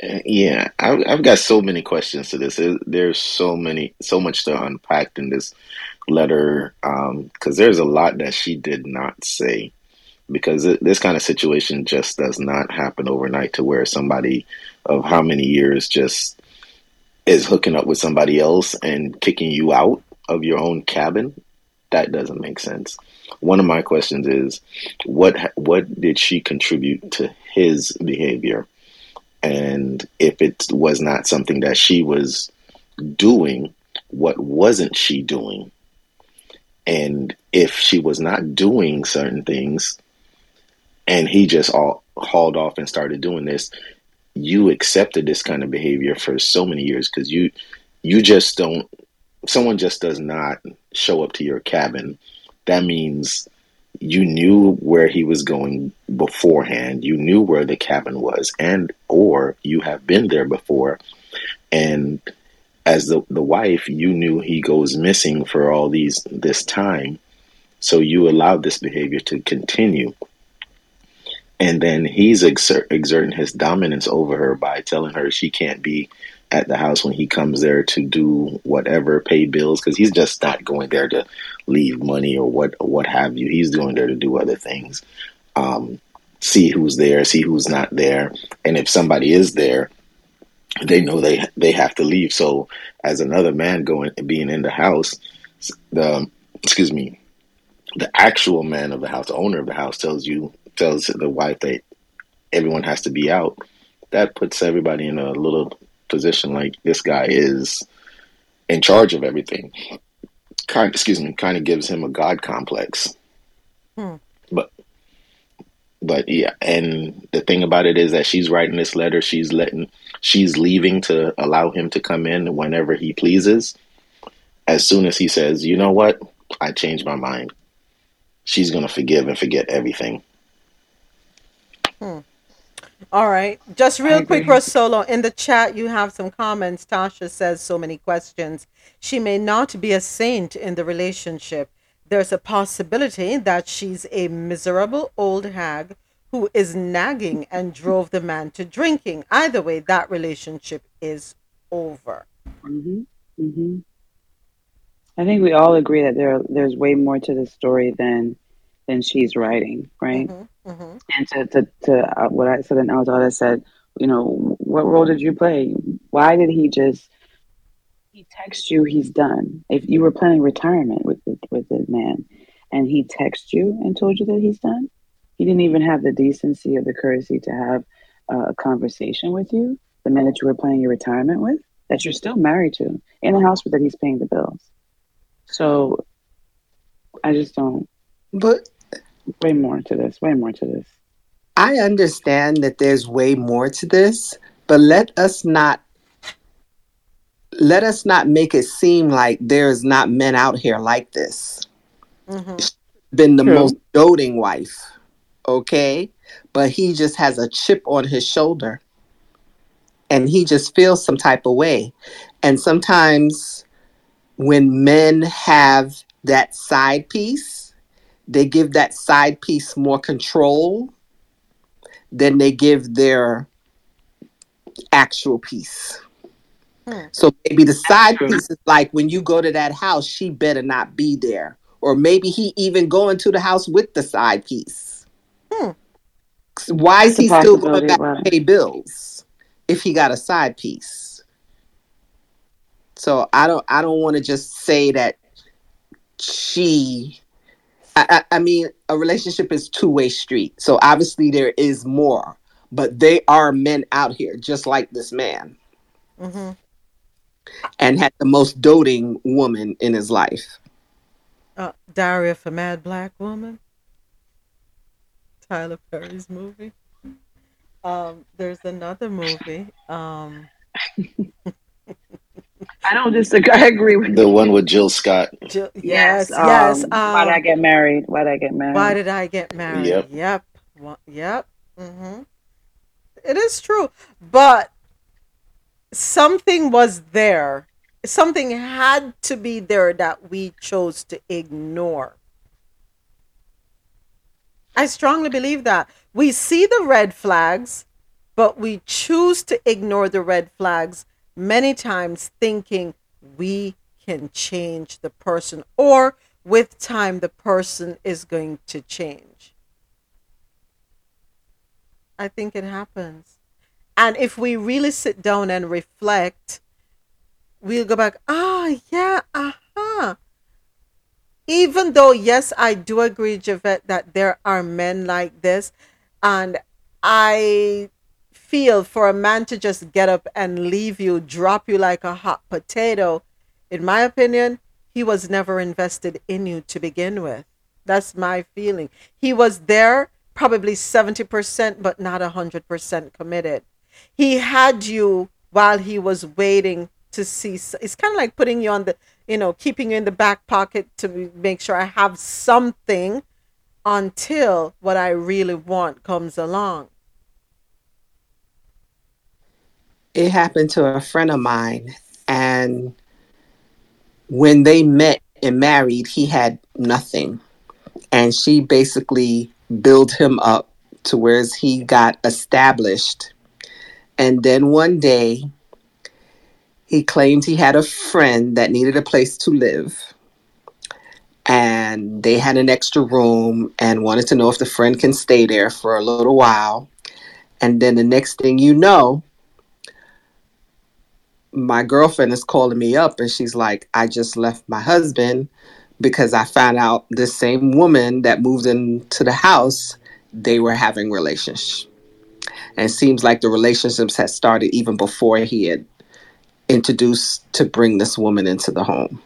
Uh, yeah, I've, I've got so many questions to this. There's so many, so much to unpack in this letter because um, there's a lot that she did not say. Because this kind of situation just does not happen overnight to where somebody of how many years just is hooking up with somebody else and kicking you out of your own cabin. That doesn't make sense. One of my questions is, what what did she contribute to his behavior? And if it was not something that she was doing, what wasn't she doing? And if she was not doing certain things and he just all hauled off and started doing this, you accepted this kind of behavior for so many years because you you just don't someone just does not show up to your cabin. That means you knew where he was going beforehand you knew where the cabin was and or you have been there before. And as the, the wife you knew he goes missing for all these this time. So you allowed this behavior to continue and then he's exert, exerting his dominance over her by telling her she can't be at the house when he comes there to do whatever, pay bills, because he's just not going there to leave money or what what have you. He's going there to do other things, um, see who's there, see who's not there, and if somebody is there, they know they they have to leave. So as another man going being in the house, the excuse me, the actual man of the house, the owner of the house, tells you tells the wife that everyone has to be out, that puts everybody in a little position like this guy is in charge of everything. Kind, excuse me, kind of gives him a god complex. Hmm. But, but yeah, and the thing about it is that she's writing this letter. She's letting, she's leaving to allow him to come in whenever he pleases. As soon as he says, "You know what? I changed my mind," she's gonna forgive and forget everything. Hmm. All right. Just real quick, Rosolo, in the chat, you have some comments. Tasha says so many questions. She may not be a saint in the relationship. There's a possibility that she's a miserable old hag who is nagging and drove the man to drinking. Either way, that relationship is over. Mm-hmm. Mm-hmm. I think we all agree that there there's way more to the story than than she's writing, right? Mm-hmm, mm-hmm. And to to, to uh, what I said and Alzada said, you know, what role did you play? Why did he just he text you he's done? If you were planning retirement with the, with the man, and he texted you and told you that he's done, he didn't even have the decency or the courtesy to have a conversation with you. The man that you were planning your retirement with, that you're still married to, in the house that he's paying the bills. So, I just don't. But way more to this, way more to this. I understand that there's way more to this, but let us not let us not make it seem like there's not men out here like this. Mm-hmm. Been the True. most doting wife, okay? But he just has a chip on his shoulder and he just feels some type of way. And sometimes when men have that side piece, they give that side piece more control than they give their actual piece. Hmm. So maybe the side piece is like when you go to that house, she better not be there. Or maybe he even going to the house with the side piece. Hmm. Why is he still going back to pay bills if he got a side piece? So I don't I don't want to just say that she I, I mean, a relationship is two way street. So obviously there is more, but they are men out here just like this man, mm-hmm. and had the most doting woman in his life. Uh, Diary of a Mad Black Woman. Tyler Perry's movie. Um, there's another movie. Um, I don't disagree. I agree with the you. one with Jill Scott. Jill, yes, yes. yes. Um, why did I get married? Why did I get married? Why did I get married? Yep. Yep. Well, yep. Mm-hmm. It is true, but something was there. Something had to be there that we chose to ignore. I strongly believe that. We see the red flags, but we choose to ignore the red flags many times, thinking we can change the person, or with time, the person is going to change. I think it happens. And if we really sit down and reflect, we'll go back, ah, oh, yeah, aha. Uh-huh. Even though, yes, I do agree, Javette, that there are men like this. And I feel for a man to just get up and leave you, drop you like a hot potato, in my opinion, he was never invested in you to begin with. That's my feeling. He was there probably 70%, but not 100% committed. He had you while he was waiting to see. It's kind of like putting you on the, you know, keeping you in the back pocket to make sure I have something until what I really want comes along. It happened to a friend of mine, and when they met and married, he had nothing. And she basically built him up to where he got established. And then one day, he claimed he had a friend that needed a place to live. And they had an extra room and wanted to know if the friend can stay there for a little while. And then the next thing you know, my girlfriend is calling me up and she's like, I just left my husband because I found out this same woman that moved into the house, they were having relations. And it seems like the relationships had started even before he had introduced to bring this woman into the home.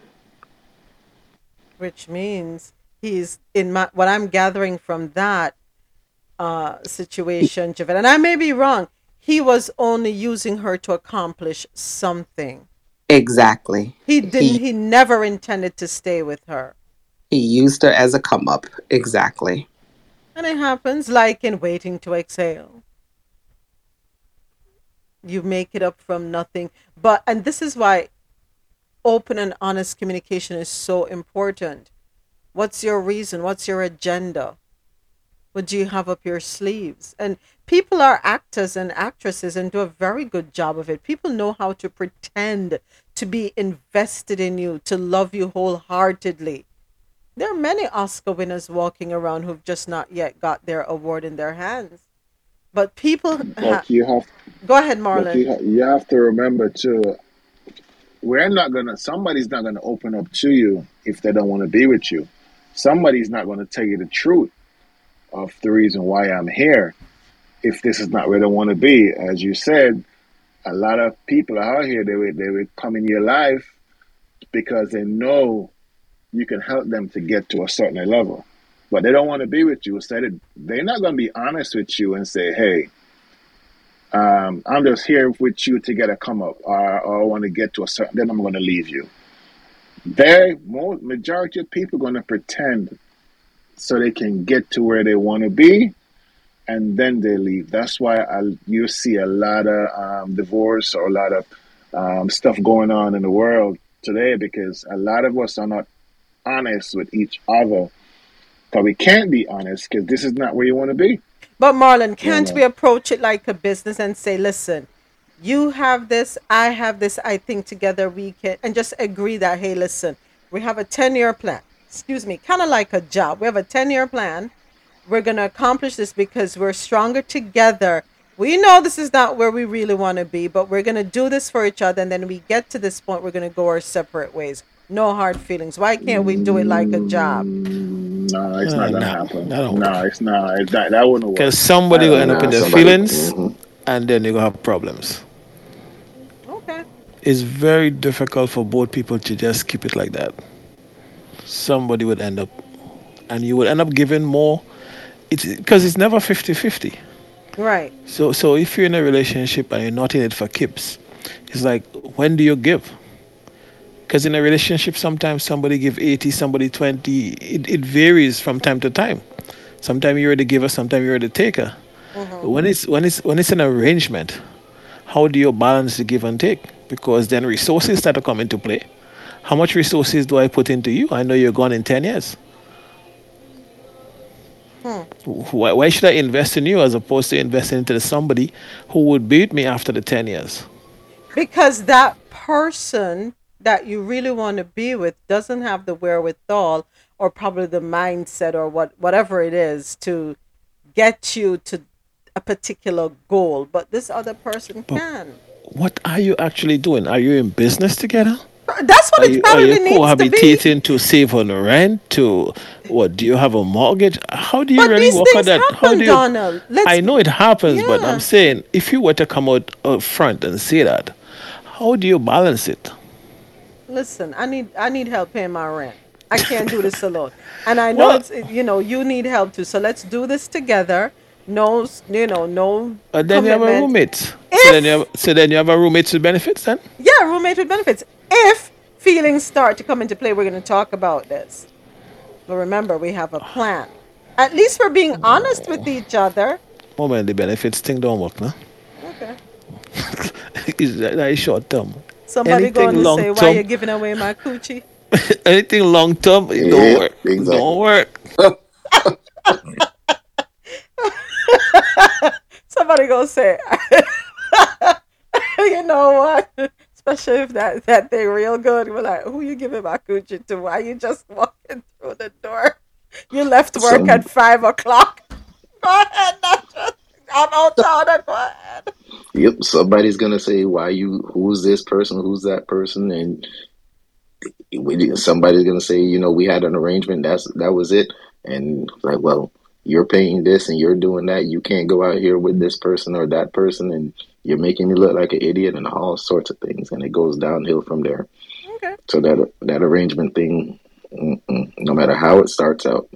Which means he's in my what I'm gathering from that uh, situation, Javette, and I may be wrong he was only using her to accomplish something. Exactly. He didn't he, he never intended to stay with her. He used her as a come up. Exactly. And it happens like in waiting to exhale. You make it up from nothing. But and this is why open and honest communication is so important. What's your reason? What's your agenda? What do you have up your sleeves? And people are actors and actresses and do a very good job of it. People know how to pretend to be invested in you, to love you wholeheartedly. There are many Oscar winners walking around who've just not yet got their award in their hands. But people. Ha- you have, go ahead, Marlon. You, ha- you have to remember, too, we're not going to, somebody's not going to open up to you if they don't want to be with you. Somebody's not going to tell you the truth of the reason why I'm here if this is not where they want to be. As you said, a lot of people out here, they will, they will come in your life because they know you can help them to get to a certain level. But they don't want to be with you. So they're not going to be honest with you and say, hey, um, I'm just here with you to get a come up or, or I want to get to a certain, then I'm going to leave you. They, most, majority of people are going to pretend so they can get to where they want to be and then they leave. That's why I, you see a lot of um, divorce or a lot of um, stuff going on in the world today because a lot of us are not honest with each other. But we can't be honest because this is not where you want to be. But Marlon, can't we approach it like a business and say, listen, you have this, I have this, I think together we can, and just agree that, hey, listen, we have a 10 year plan. Excuse me, kind of like a job. We have a 10 year plan we're going to accomplish this because we're stronger together. We know this is not where we really want to be, but we're going to do this for each other. And then we get to this point, we're going to go our separate ways. No hard feelings. Why can't we do it like a job? No, it's not uh, gonna happen. No, no, it's not. It's that that wouldn't work. Because somebody will end up in their feelings, mm-hmm. and then you're gonna have problems. Okay. It's very difficult for both people to just keep it like that. somebody would end up, and you would end up giving more. It's because it's never 50-50. Right. So so if you're in a relationship and you're not in it for kips, it's like when do you give? Because in a relationship, sometimes somebody give 80, somebody 20. It, it varies from time to time. Sometimes you're the giver, sometimes you're the taker. Mm-hmm. When it's when it's when it's an arrangement, how do you balance the give and take? Because then resources start to come into play. How much resources do I put into you? I know you're gone in 10 years. Hmm. Why, why should I invest in you as opposed to investing into somebody who would beat me after the 10 years? Because that person that you really want to be with doesn't have the wherewithal or probably the mindset or what whatever it is to get you to a particular goal but this other person but can what are you actually doing are you in business together that's what are it you, probably are you needs cohabitating to, to save on rent to what do you have a mortgage? How do you but really work on that? Happen, how do you i know it happens yeah. but i'm saying if you were to come out up front and say that how do you balance it? Listen i need i need help paying my rent. I can't do this alone. And i know it's you know you need help too. So let's do this together. No you know no and then commitment. you have a roommate. If, so then you have so then you have a roommate with benefits then? Yeah roommate with benefits if feelings start to come into play we're going to talk about this but remember we have a plan at least we're being oh. honest with each other moment the benefits thing don't work no okay is that, that is short term Somebody going to say, "Why you giving away my coochie?" Anything long term, it don't Yeah, work. It exactly. don't work. Somebody gonna say, "You know what?" Especially if that that thing real good. We're like, "Who you giving my coochie to? Why you just walking through the door? You left work Some- at five o'clock. Go ahead. I'm all tired. Go ahead." Yep, somebody's gonna say, "Why you? Who's this person? Who's that person?" And we- somebody's gonna say, "You know, we had an arrangement. That's that was it." And like, well, you're paying this and you're doing that. You can't go out here with this person or that person, and you're making me look like an idiot and all sorts of things. And it goes downhill from there. Okay. So that that arrangement thing, mm-mm, no matter how it starts out,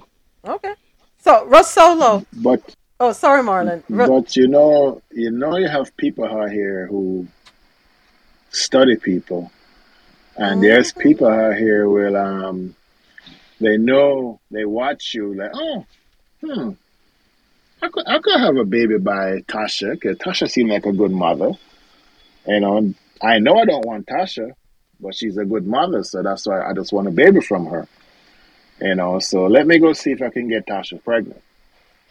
Okay. So Rosolo. But Oh, sorry, Marlon. Ru- but you know you know you have people out here who study people, and there's people out here will um they know they watch you like oh hmm I could I could have a baby by Tasha because Tasha seemed like a good mother, you know. I know I don't want Tasha, but she's a good mother, so that's why I just want a baby from her. You know, so let me go see if I can get Tasha pregnant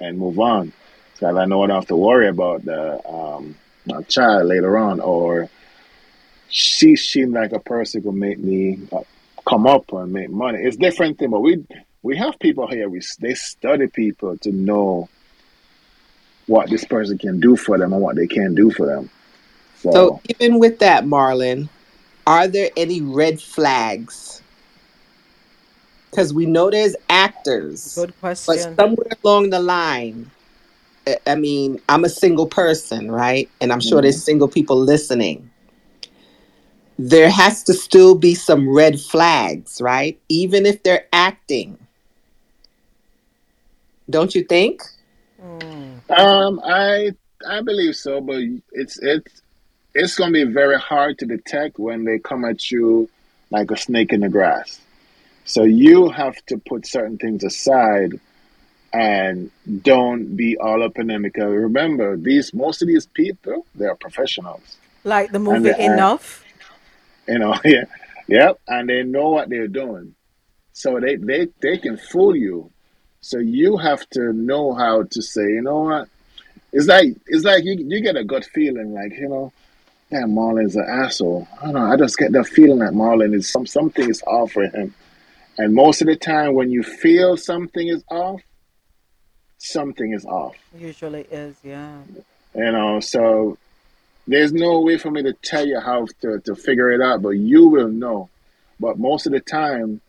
and move on. So I know I don't have to worry about the um my child later on or she seemed like a person who make me uh, come up and make money. It's different thing, but we we have people here. We they study people to know what this person can do for them and what they can do for them. So, So even with that, Marlon, are there any red flags? Because we know there's actors, Good question. but somewhere along the line, I- I mean, I'm a single person, right? And I'm sure there's mm-hmm. single people listening. There has to still be some red flags, right? Even if they're acting. Don't you think? Hmm. Um, I I believe so, but it's it's it's gonna be very hard to detect when they come at you like a snake in the grass. So you have to put certain things aside and don't be all up in them because remember these most of these people they are professionals. Like the movie they Enough. You know, yeah, yep, and they know what they're doing, so they they they can fool you. So you have to know how to say, you know what? It's like it's like you you get a gut feeling, like you know, damn, Marlon's an asshole. I don't know. I just get the feeling that Marlon is some something is off for him, and most of the time when you feel something is off, something is off. Usually is, yeah. You know, so there's no way for me to tell you how to, to figure it out, but you will know. But most of the time,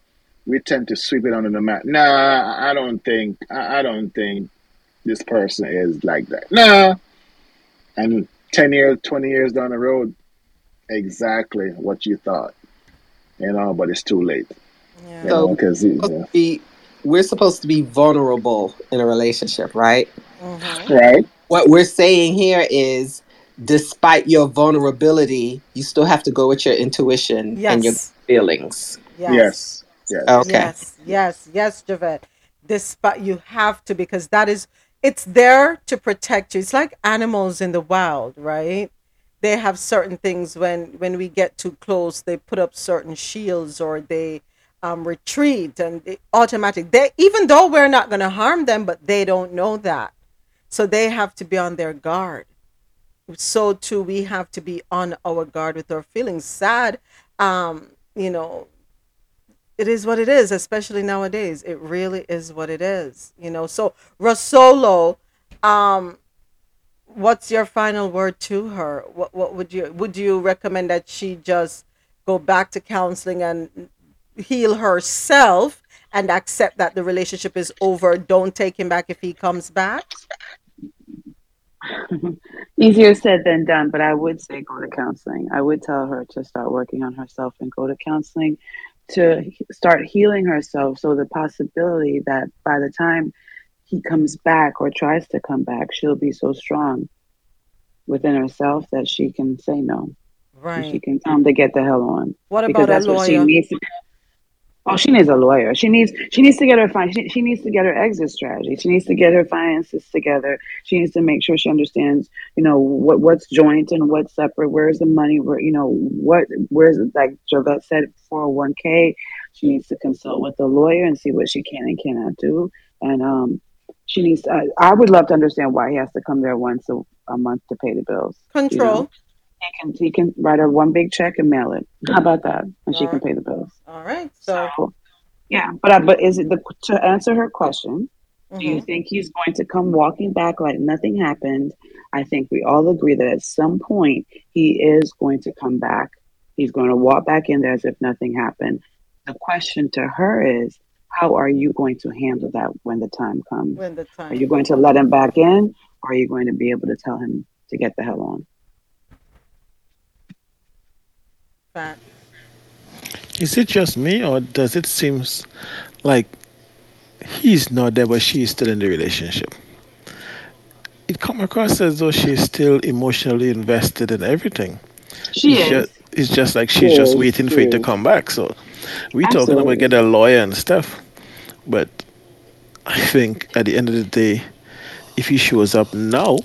we tend to sweep it under the mat. Nah, I don't think. I, I don't think this person is like that. Nah, and ten years, twenty years down the road, exactly what you thought. You know, but it's too late. Yeah. So because yeah. we're supposed to be vulnerable in a relationship, right? Mm-hmm. Right. What we're saying here is despite your vulnerability, you still have to go with your intuition yes. and your feelings. Yes. Yes. Yes. Okay. Yes. Yes. Yes, Javette. Despite you have to because that is it's there to protect you. It's like animals in the wild, right? They have certain things when when we get too close, they put up certain shields or they um, retreat and it, automatic. They even though we're not going to harm them, but they don't know that, so they have to be on their guard. So too, we have to be on our guard with our feelings. Sad, um, you know, it is what it is, especially nowadays. It really is what it is, you know. So Rosolo, um, what's your final word to her? What what would you would you recommend that she just go back to counseling and heal herself and accept that the relationship is over? Don't take him back if he comes back. Easier said than done, but I would say go to counseling. I would tell her to start working on herself and go to counseling to start healing herself. So the possibility that by the time he comes back or tries to come back, she'll be so strong within herself that she can say no. Right. she can him to get the hell on. What about because that's a lawyer? What she needs Oh, she needs a lawyer. She needs she needs to get her fin- she, she needs to get her exit strategy. She needs to get her finances together. She needs to make sure she understands, you know, what what's joint and what's separate. Where's the money? Where you know what? Where's like Javette said, four hundred one k. She needs to consult with the lawyer and see what she can and cannot do. And um, she needs. I, I would love to understand why he has to come there once a, a month to pay the bills. Control. You know? He can he can write her one big check and mail it. How about that? And All she right. can pay the bills. All right. So, so yeah, but I, but is it the to answer her question? Mm-hmm. Do you mm-hmm. think he's going to come walking back like nothing happened? I think we all agree that at some point he is going to come back. He's going to walk back in there as if nothing happened. The question to her is, how are you going to handle that when the time comes? When the time are you going to let him back in, or are you going to be able to tell him to get the hell on? Fact. Is it just me, or does it seem like he's not there, but she's still in the relationship? It come across as though she's still emotionally invested in everything. She it's is. Just, it's just like she's just waiting for you to come back. So we talking about get a lawyer and stuff, but I think at the end of the day, if he shows up now,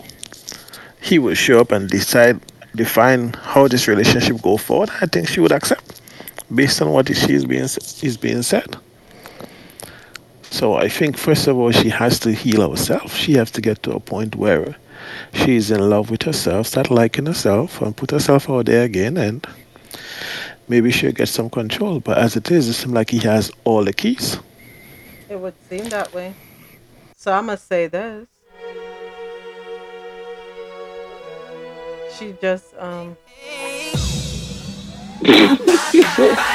he will show up and decide define how this relationship go forward. I think she would accept based on what is being is being said. So I think first of all she has to heal herself. She has to get to a point where she is in love with herself, start liking herself, and put herself out there again, and maybe she'll get some control. But as it is, it seems like he has all the keys. It would seem that way. So I must say this. She just um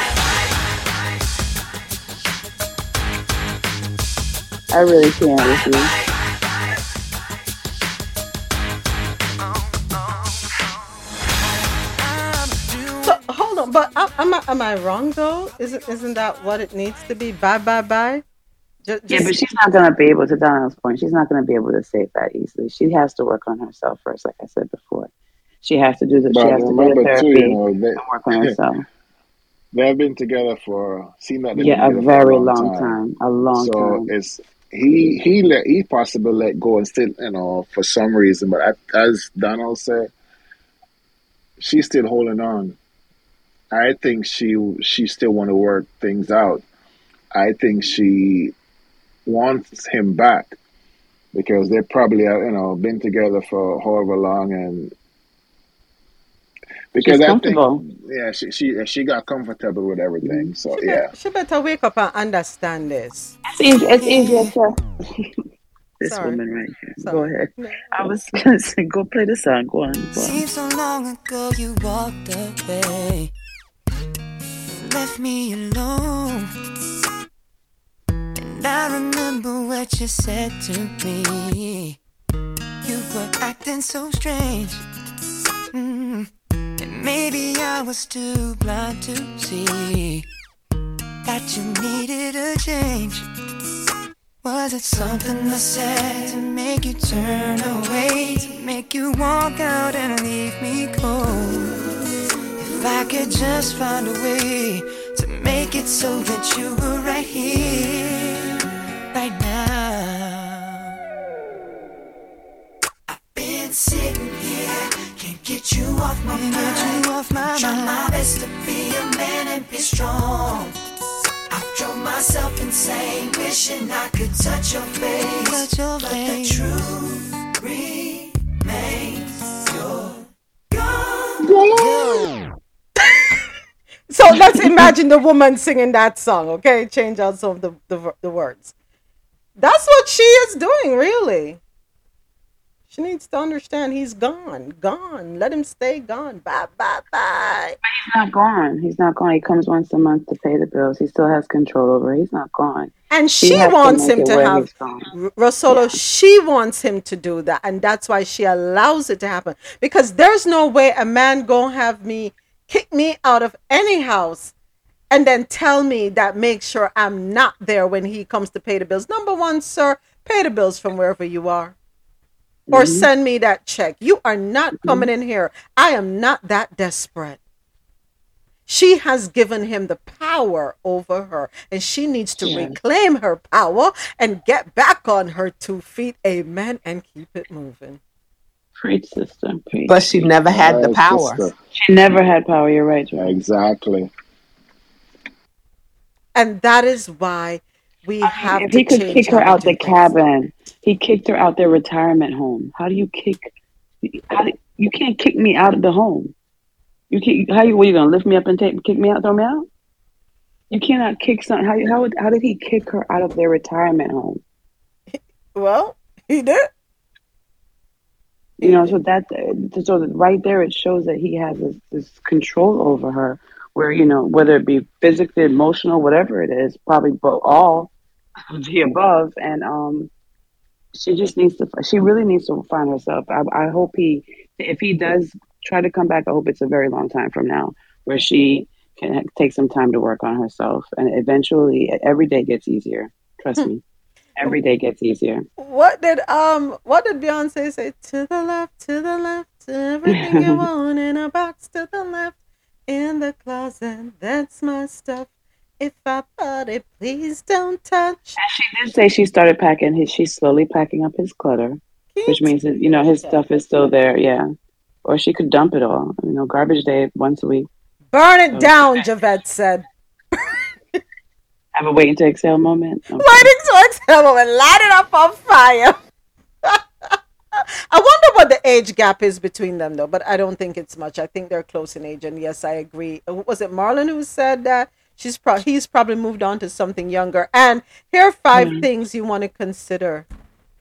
I really can't with you. So, hold on, but am I am I wrong though? Isn't isn't that what it needs to be? Bye bye bye. Just, yeah, but she's not going to be able to. Donald's point, she's not going to be able to say it that easily. She has to work on herself first, like I said before. She has to do the. But she has to do the therapy too, you know, they, and work on herself. They've been together for seem like yeah, a very a long, long time. time. a long so time. So it's he he let he possibly let go and still you know for some reason, but as Donald said, she's still holding on. I think she she still want to work things out. I think she wants him back because they probably have you know been together for however long and because I think, yeah, she she she got comfortable with everything. So she yeah, better, she better wake up and understand this. It's easy. It's easier to. this Sorry. woman right here. Sorry. Go ahead. I was gonna say, go play the song. Go on. Go on. Seems so long ago you walked away, left me alone, and I remember what you said to me. You were acting so strange. Mm. Maybe I was too blind to see that that you needed a change? Was it something I said to make you turn away? To make you walk out and leave me cold? If I could just find a way to make it so that you were right here, right now. I've been sitting here, can't get you off my mind. Get you off my Try my best to be a man and be strong. I drove myself insane, wishing I could touch your face. Touch your but face. the truth remains so let's imagine the woman singing that song, okay? Change out some of the, the, the words. That's what she is doing, really. She needs to understand he's gone, gone. Let him stay gone. Bye, bye, bye. But he's not gone. He's not gone. He comes once a month to pay the bills. He still has control over. It. He's not gone. And she, she wants to him to have Rosolo. Yeah. She wants him to do that, and that's why she allows it to happen. Because there's no way a man gonna have me kick me out of any house and then tell me that make sure I'm not there when he comes to pay the bills. Number one, sir, pay the bills from wherever you are or mm-hmm. send me that check. You are not mm-hmm. coming in here. I am not that desperate. She has given him the power over her, and she needs to yeah. reclaim her power and get back on her two feet. Amen. And keep it moving. Preach, sister. Preach. But she never had right, the power. Sister. She never had power. You're right. You're right. Exactly. And that is why we I have if he could kick her out the things. cabin he kicked her out their retirement home. How do you kick how do, you can't kick me out of the home. You can't how you what are you gonna lift me up and take kick me out throw me out? You cannot kick something how, how, how did he kick her out of their retirement home? Well he did. You know so that so right there it shows that he has this, this control over her where you know whether it be physically emotional whatever it is probably both all the above, and um, she just needs to. She really needs to find herself. I, I hope he, if he does try to come back, I hope it's a very long time from now, where she can take some time to work on herself, and eventually, every day gets easier. Trust me, every day gets easier. What did um What did Beyonce say? To the left, to the left, everything you want in a box. To the left, in the closet. That's my stuff. If I bought it, please don't touch. And she did say she started packing his. She's slowly packing up his clutter, Can't which means that you know his stuff is still there. Yeah, or she could dump it all. You know, garbage day once a week. Burn it so, down, Javette said. Have a waiting to exhale moment. Okay. Waiting to exhale moment. Light it up on fire. I wonder what the age gap is between them, though. But I don't think it's much. I think they're close in age, and yes, I agree. Uh, was it Marlon who said that she's pro- he's probably moved on to something younger. And here are 5 mm-hmm. things you want to consider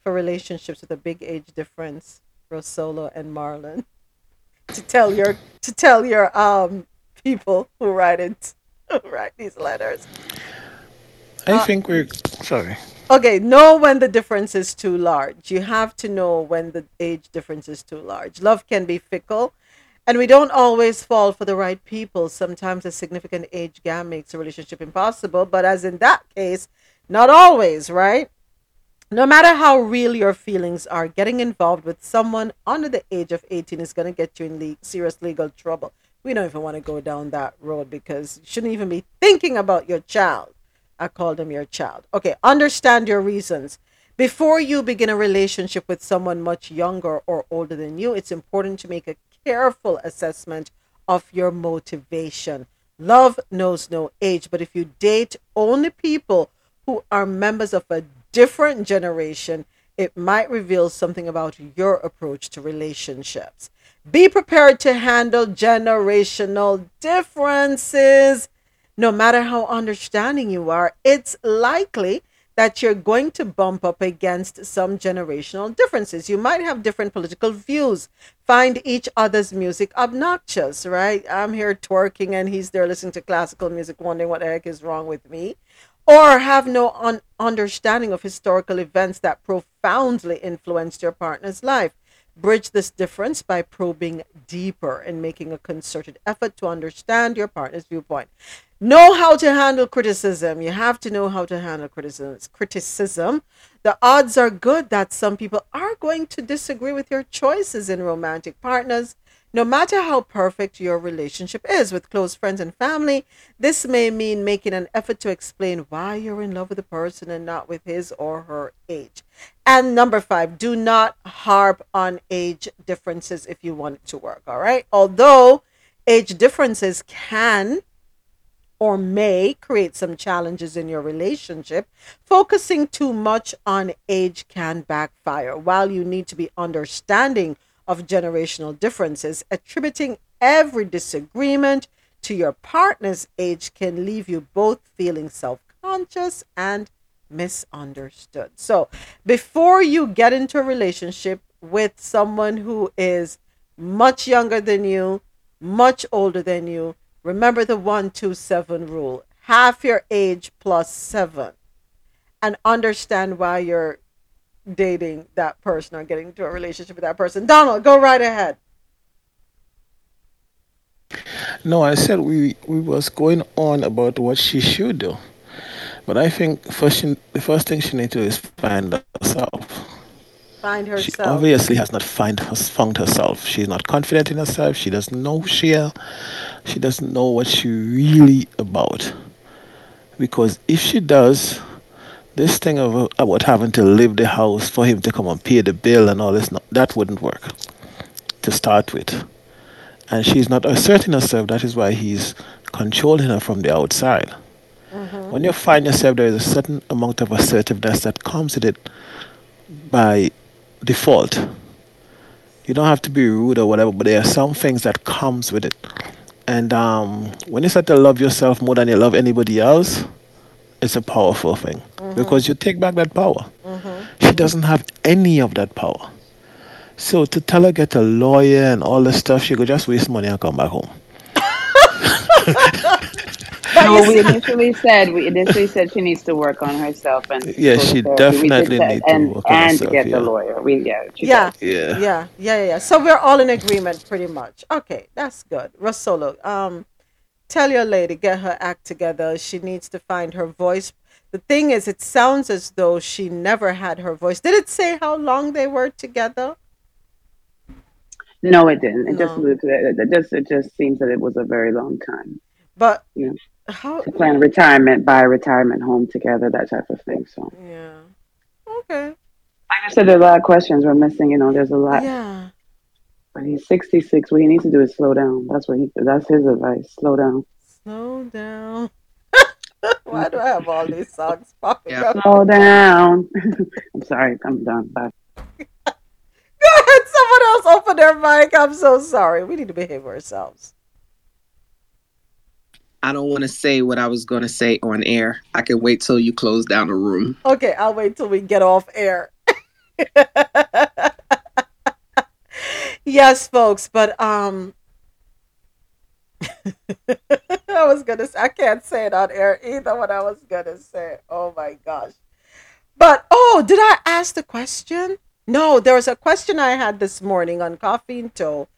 for relationships with a big age difference, Rosolo and Marlon. To tell your to tell your um people who write it who write these letters. I uh, think we're sorry. Okay, know when the difference is too large. You have to know when the age difference is too large. Love can be fickle and we don't always fall for the right people. Sometimes a significant age gap makes a relationship impossible, but as in that case, not always, right? No matter how real your feelings are, getting involved with someone under the age of 18 is going to get you in le- serious legal trouble. We don't even want to go down that road because you shouldn't even be thinking about your child. I call them your child. Okay, understand your reasons. Before you begin a relationship with someone much younger or older than you, it's important to make a careful assessment of your motivation. Love knows no age, but if you date only people who are members of a different generation, it might reveal something about your approach to relationships. Be prepared to handle generational differences. No matter how understanding you are, it's likely that you're going to bump up against some generational differences. You might have different political views, find each other's music obnoxious, right? I'm here twerking and he's there listening to classical music, wondering what the heck is wrong with me. Or have no un- understanding of historical events that profoundly influenced your partner's life. Bridge this difference by probing deeper and making a concerted effort to understand your partner's viewpoint. Know how to handle criticism. You have to know how to handle criticism. Criticism. The odds are good that some people are going to disagree with your choices in romantic partners no matter how perfect your relationship is with close friends and family, this may mean making an effort to explain why you're in love with a person and not with his or her age. And number five, do not harp on age differences if you want it to work. All right. Although age differences can or may create some challenges in your relationship, focusing too much on age can backfire. While you need to be understanding of generational differences, attributing every disagreement to your partner's age can leave you both feeling self conscious and misunderstood. So, before you get into a relationship with someone who is much younger than you, much older than you, remember the 127 rule half your age plus seven, and understand why you're dating that person or getting into a relationship with that person. Donald, go right ahead. No, I said we we was going on about what she should do, but I think first she, the first thing she needs to do is find herself. Find herself. She obviously has not find found herself. She's not confident in herself. She doesn't know who she is. She doesn't know what she really about. Because if she does, this thing of about having to leave the house for him to come and pay the bill and all this, no, that wouldn't work to start with. And she's not asserting herself. That is why he's controlling her from the outside. Mm-hmm. When you find yourself, there is a certain amount of assertiveness that comes with it by default. You don't have to be rude or whatever, but there are some things that comes with it. And um, when you start to love yourself more than you love anybody else, it's a powerful thing. Because you take back that power. Mm-hmm. She doesn't have any of that power. So to tell her get a lawyer and all this stuff, she could just waste money and come back home. no, we initially said we initially said she needs to work on herself and yeah, she definitely needs to and, work on and herself, get yeah. the lawyer. We yeah, yeah, yeah, yeah, yeah, yeah. So we're all in agreement, pretty much. Okay, that's good. Rosolo, um, tell your lady get her act together. She needs to find her voice. The thing is, it sounds as though she never had her voice. Did it say how long they were together? No, it didn't. It no. just it just it just seems that it was a very long time. But know, how to plan retirement, buy a retirement home together, that type of thing. So yeah, okay. Like I said, there's a lot of questions we're missing. You know, there's a lot. Yeah. But he's 66. What he needs to do is slow down. That's what he. That's his advice. Slow down. Slow down. Why do I have all these songs popping yeah. up? Slow down. I'm sorry. I'm done. Bye. Go ahead. Someone else open their mic. I'm so sorry. We need to behave ourselves. I don't want to say what I was going to say on air. I can wait till you close down the room. Okay, I'll wait till we get off air. yes, folks, but um I was gonna say I can't say it on air either what I was gonna say. Oh my gosh. But oh, did I ask the question? No, there was a question I had this morning on Coffee in Tow.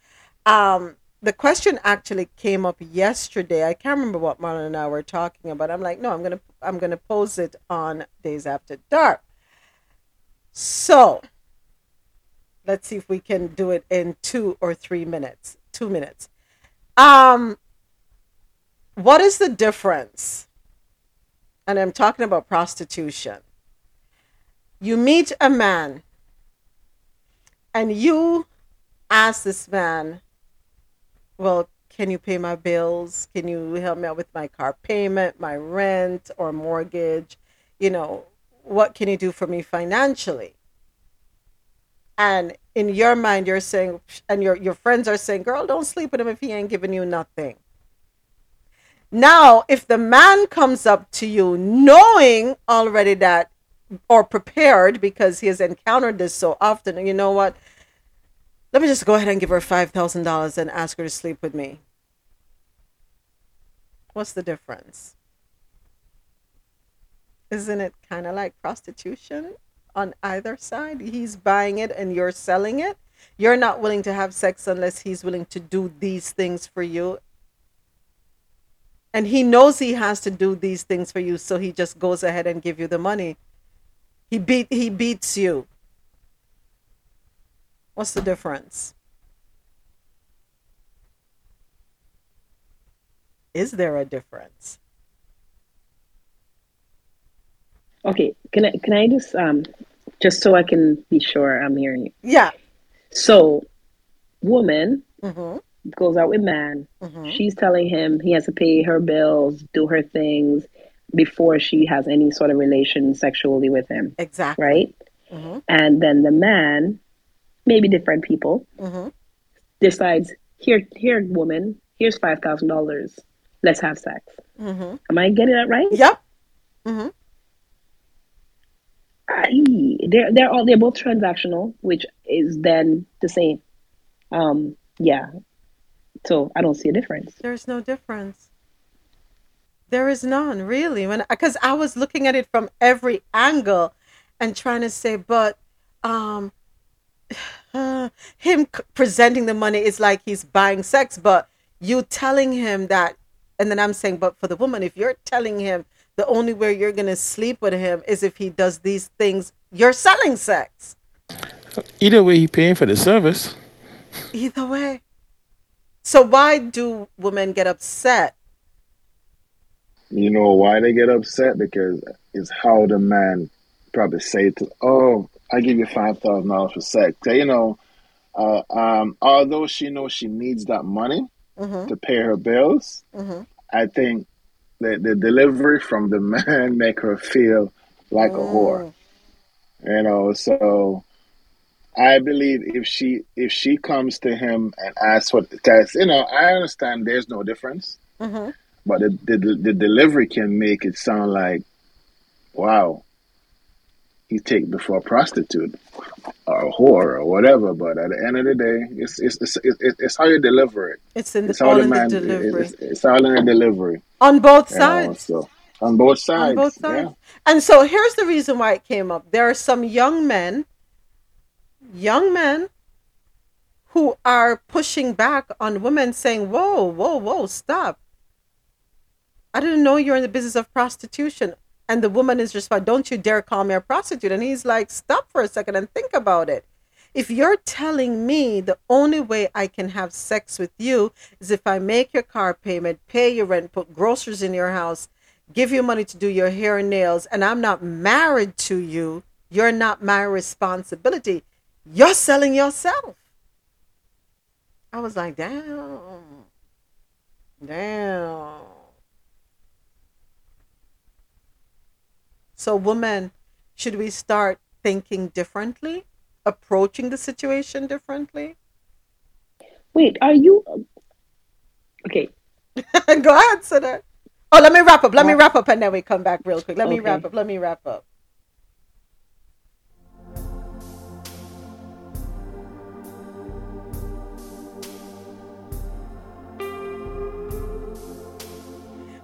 Um, the question actually came up yesterday. I can't remember what Marlon and I were talking about. I'm like, no, I'm gonna I'm gonna pose it on Dayz After Dark. So let's see if we can do it in two or three minutes. Two minutes. Um what is the difference? And I'm talking about prostitution. You meet a man and you ask this man, Well, can you pay my bills? Can you help me out with my car payment, my rent, or mortgage? You know, what can you do for me financially? And in your mind, you're saying, and your, your friends are saying, Girl, don't sleep with him if he ain't giving you nothing. Now, if the man comes up to you knowing already that, or prepared because he has encountered this so often, you know what? Let me just go ahead and give her $5,000 and ask her to sleep with me. What's the difference? Isn't it kind of like prostitution on either side? He's buying it and you're selling it. You're not willing to have sex unless he's willing to do these things for you. And he knows he has to do these things for you, so he just goes ahead and give you the money. He beat he beats you. What's the difference? Is there a difference? Okay, can I can I just um just so I can be sure I'm hearing you? Yeah. So, woman Mm-hmm. Goes out with man. Mhm. She's telling him he has to pay her bills, do her things before she has any sort of relation sexually with him. Exactly. Right? Mhm. And then the man, maybe different people, Mhm. decides, here, here, woman, here's five thousand dollars. Let's have sex. Mhm. Am I getting that right? Yep. Mhm. I, they're they're all they're both transactional, which is then the same. Um, yeah. So I don't see a difference. There's no difference. There is none, really. When because I was looking at it from every angle and trying to say, but um uh, him c- presenting the money is like he's buying sex, but you telling him that and then I'm saying, but for the woman, if you're telling him the only way you're gonna sleep with him is if he does these things, you're selling sex. Either way, he paying for the service. Either way. So why do women get upset? You know why they get upset? Because it's how the man probably say to, "Oh, I give you five thousand dollars for sex." So, you know, uh, um, although she knows she needs that money Mhm. to pay her bills, Mhm. I think the the delivery from the man make her feel like a whore. You know, so I believe if she if she comes to him and asks what, because you know, I understand there's no difference, Mhm. but the, the the delivery can make it sound like, wow, he take before a prostitute or a whore or whatever. But at the end of the day, it's it's it's, it's, it's how you deliver it. It's in the, how all the in the man. delivery. It's, it's all in the delivery. On both you know, sides. so on both sides. on both sides. Yeah. And so here's the reason why it came up. There are some young men, young men, who are pushing back on women, saying, "Whoa, whoa, whoa, stop! I didn't know you're in the business of prostitution." And the woman is just like, "Don't you dare call me a prostitute!" And he's like, "Stop for a second and think about it." If you're telling me the only way I can have sex with you is if I make your car payment, pay your rent, put groceries in your house, give you money to do your hair and nails, and I'm not married to you, you're not my responsibility. You're selling yourself. I was like, damn. Damn. So, woman, should we start thinking differently? Approaching the situation differently? Wait, are you okay? Go ahead, Sinner. Oh, let me wrap up. Let me uh, wrap up and then we come back real quick. Let me wrap up. Let me wrap up.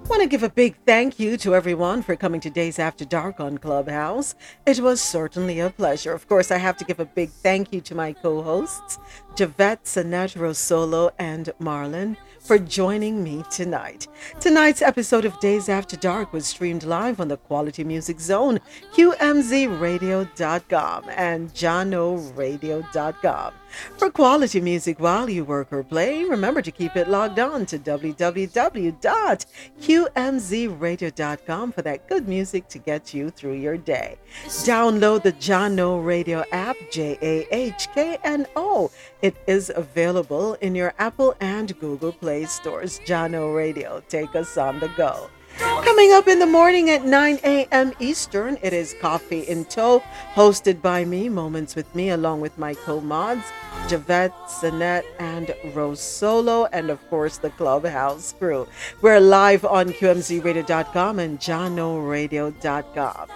Want to give a big thank you to everyone for coming to Dayz After Dark on Clubhouse. It was certainly a pleasure. Of course, I have to give a big thank you to my co hosts, Javette, Sonette, Rosolo, and Marlon, for joining me tonight. Tonight's episode of Dayz After Dark was streamed live on the Quality Music Zone, QMZRadio.com, and JahknoRadio.com. For quality music while you work or play, remember to keep it logged on to www.qmzradio.com for that good music to get you through your day. Download the Jahkno Radio app, J A H K N O. It is available in your Apple and Google Play stores. Jahkno Radio, take us on the go. Coming up in the morning at 9 a.m. Eastern, it is Coffee in Tow, hosted by me, Moments with Me, along with my co mods, Javette, Sonette, and Rosolo, and of course the Clubhouse crew. We're live on QMZRadio.com and JahknoRadio.com.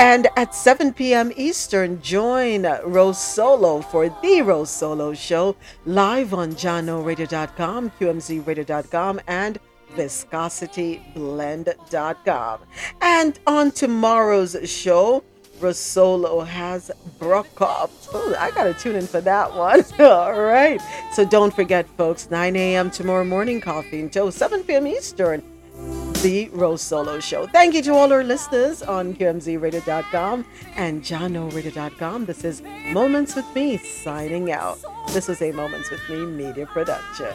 And at 7 p.m. Eastern, join Rosolo for The Rosolo Show, live on JahknoRadio.com, QMZRadio.com, and viscosityblend.com. And on tomorrow's show, Rosolo has Brokoff. I gotta tune in for that one. All right. So don't forget, folks, 9 a.m. tomorrow morning coffee and until 7 p.m. Eastern. The Rosolo Show. Thank you to all our listeners on QMZRadio.com and JahknoRadio.com. This is Moments with Me signing out. This is a Moments with Me media production.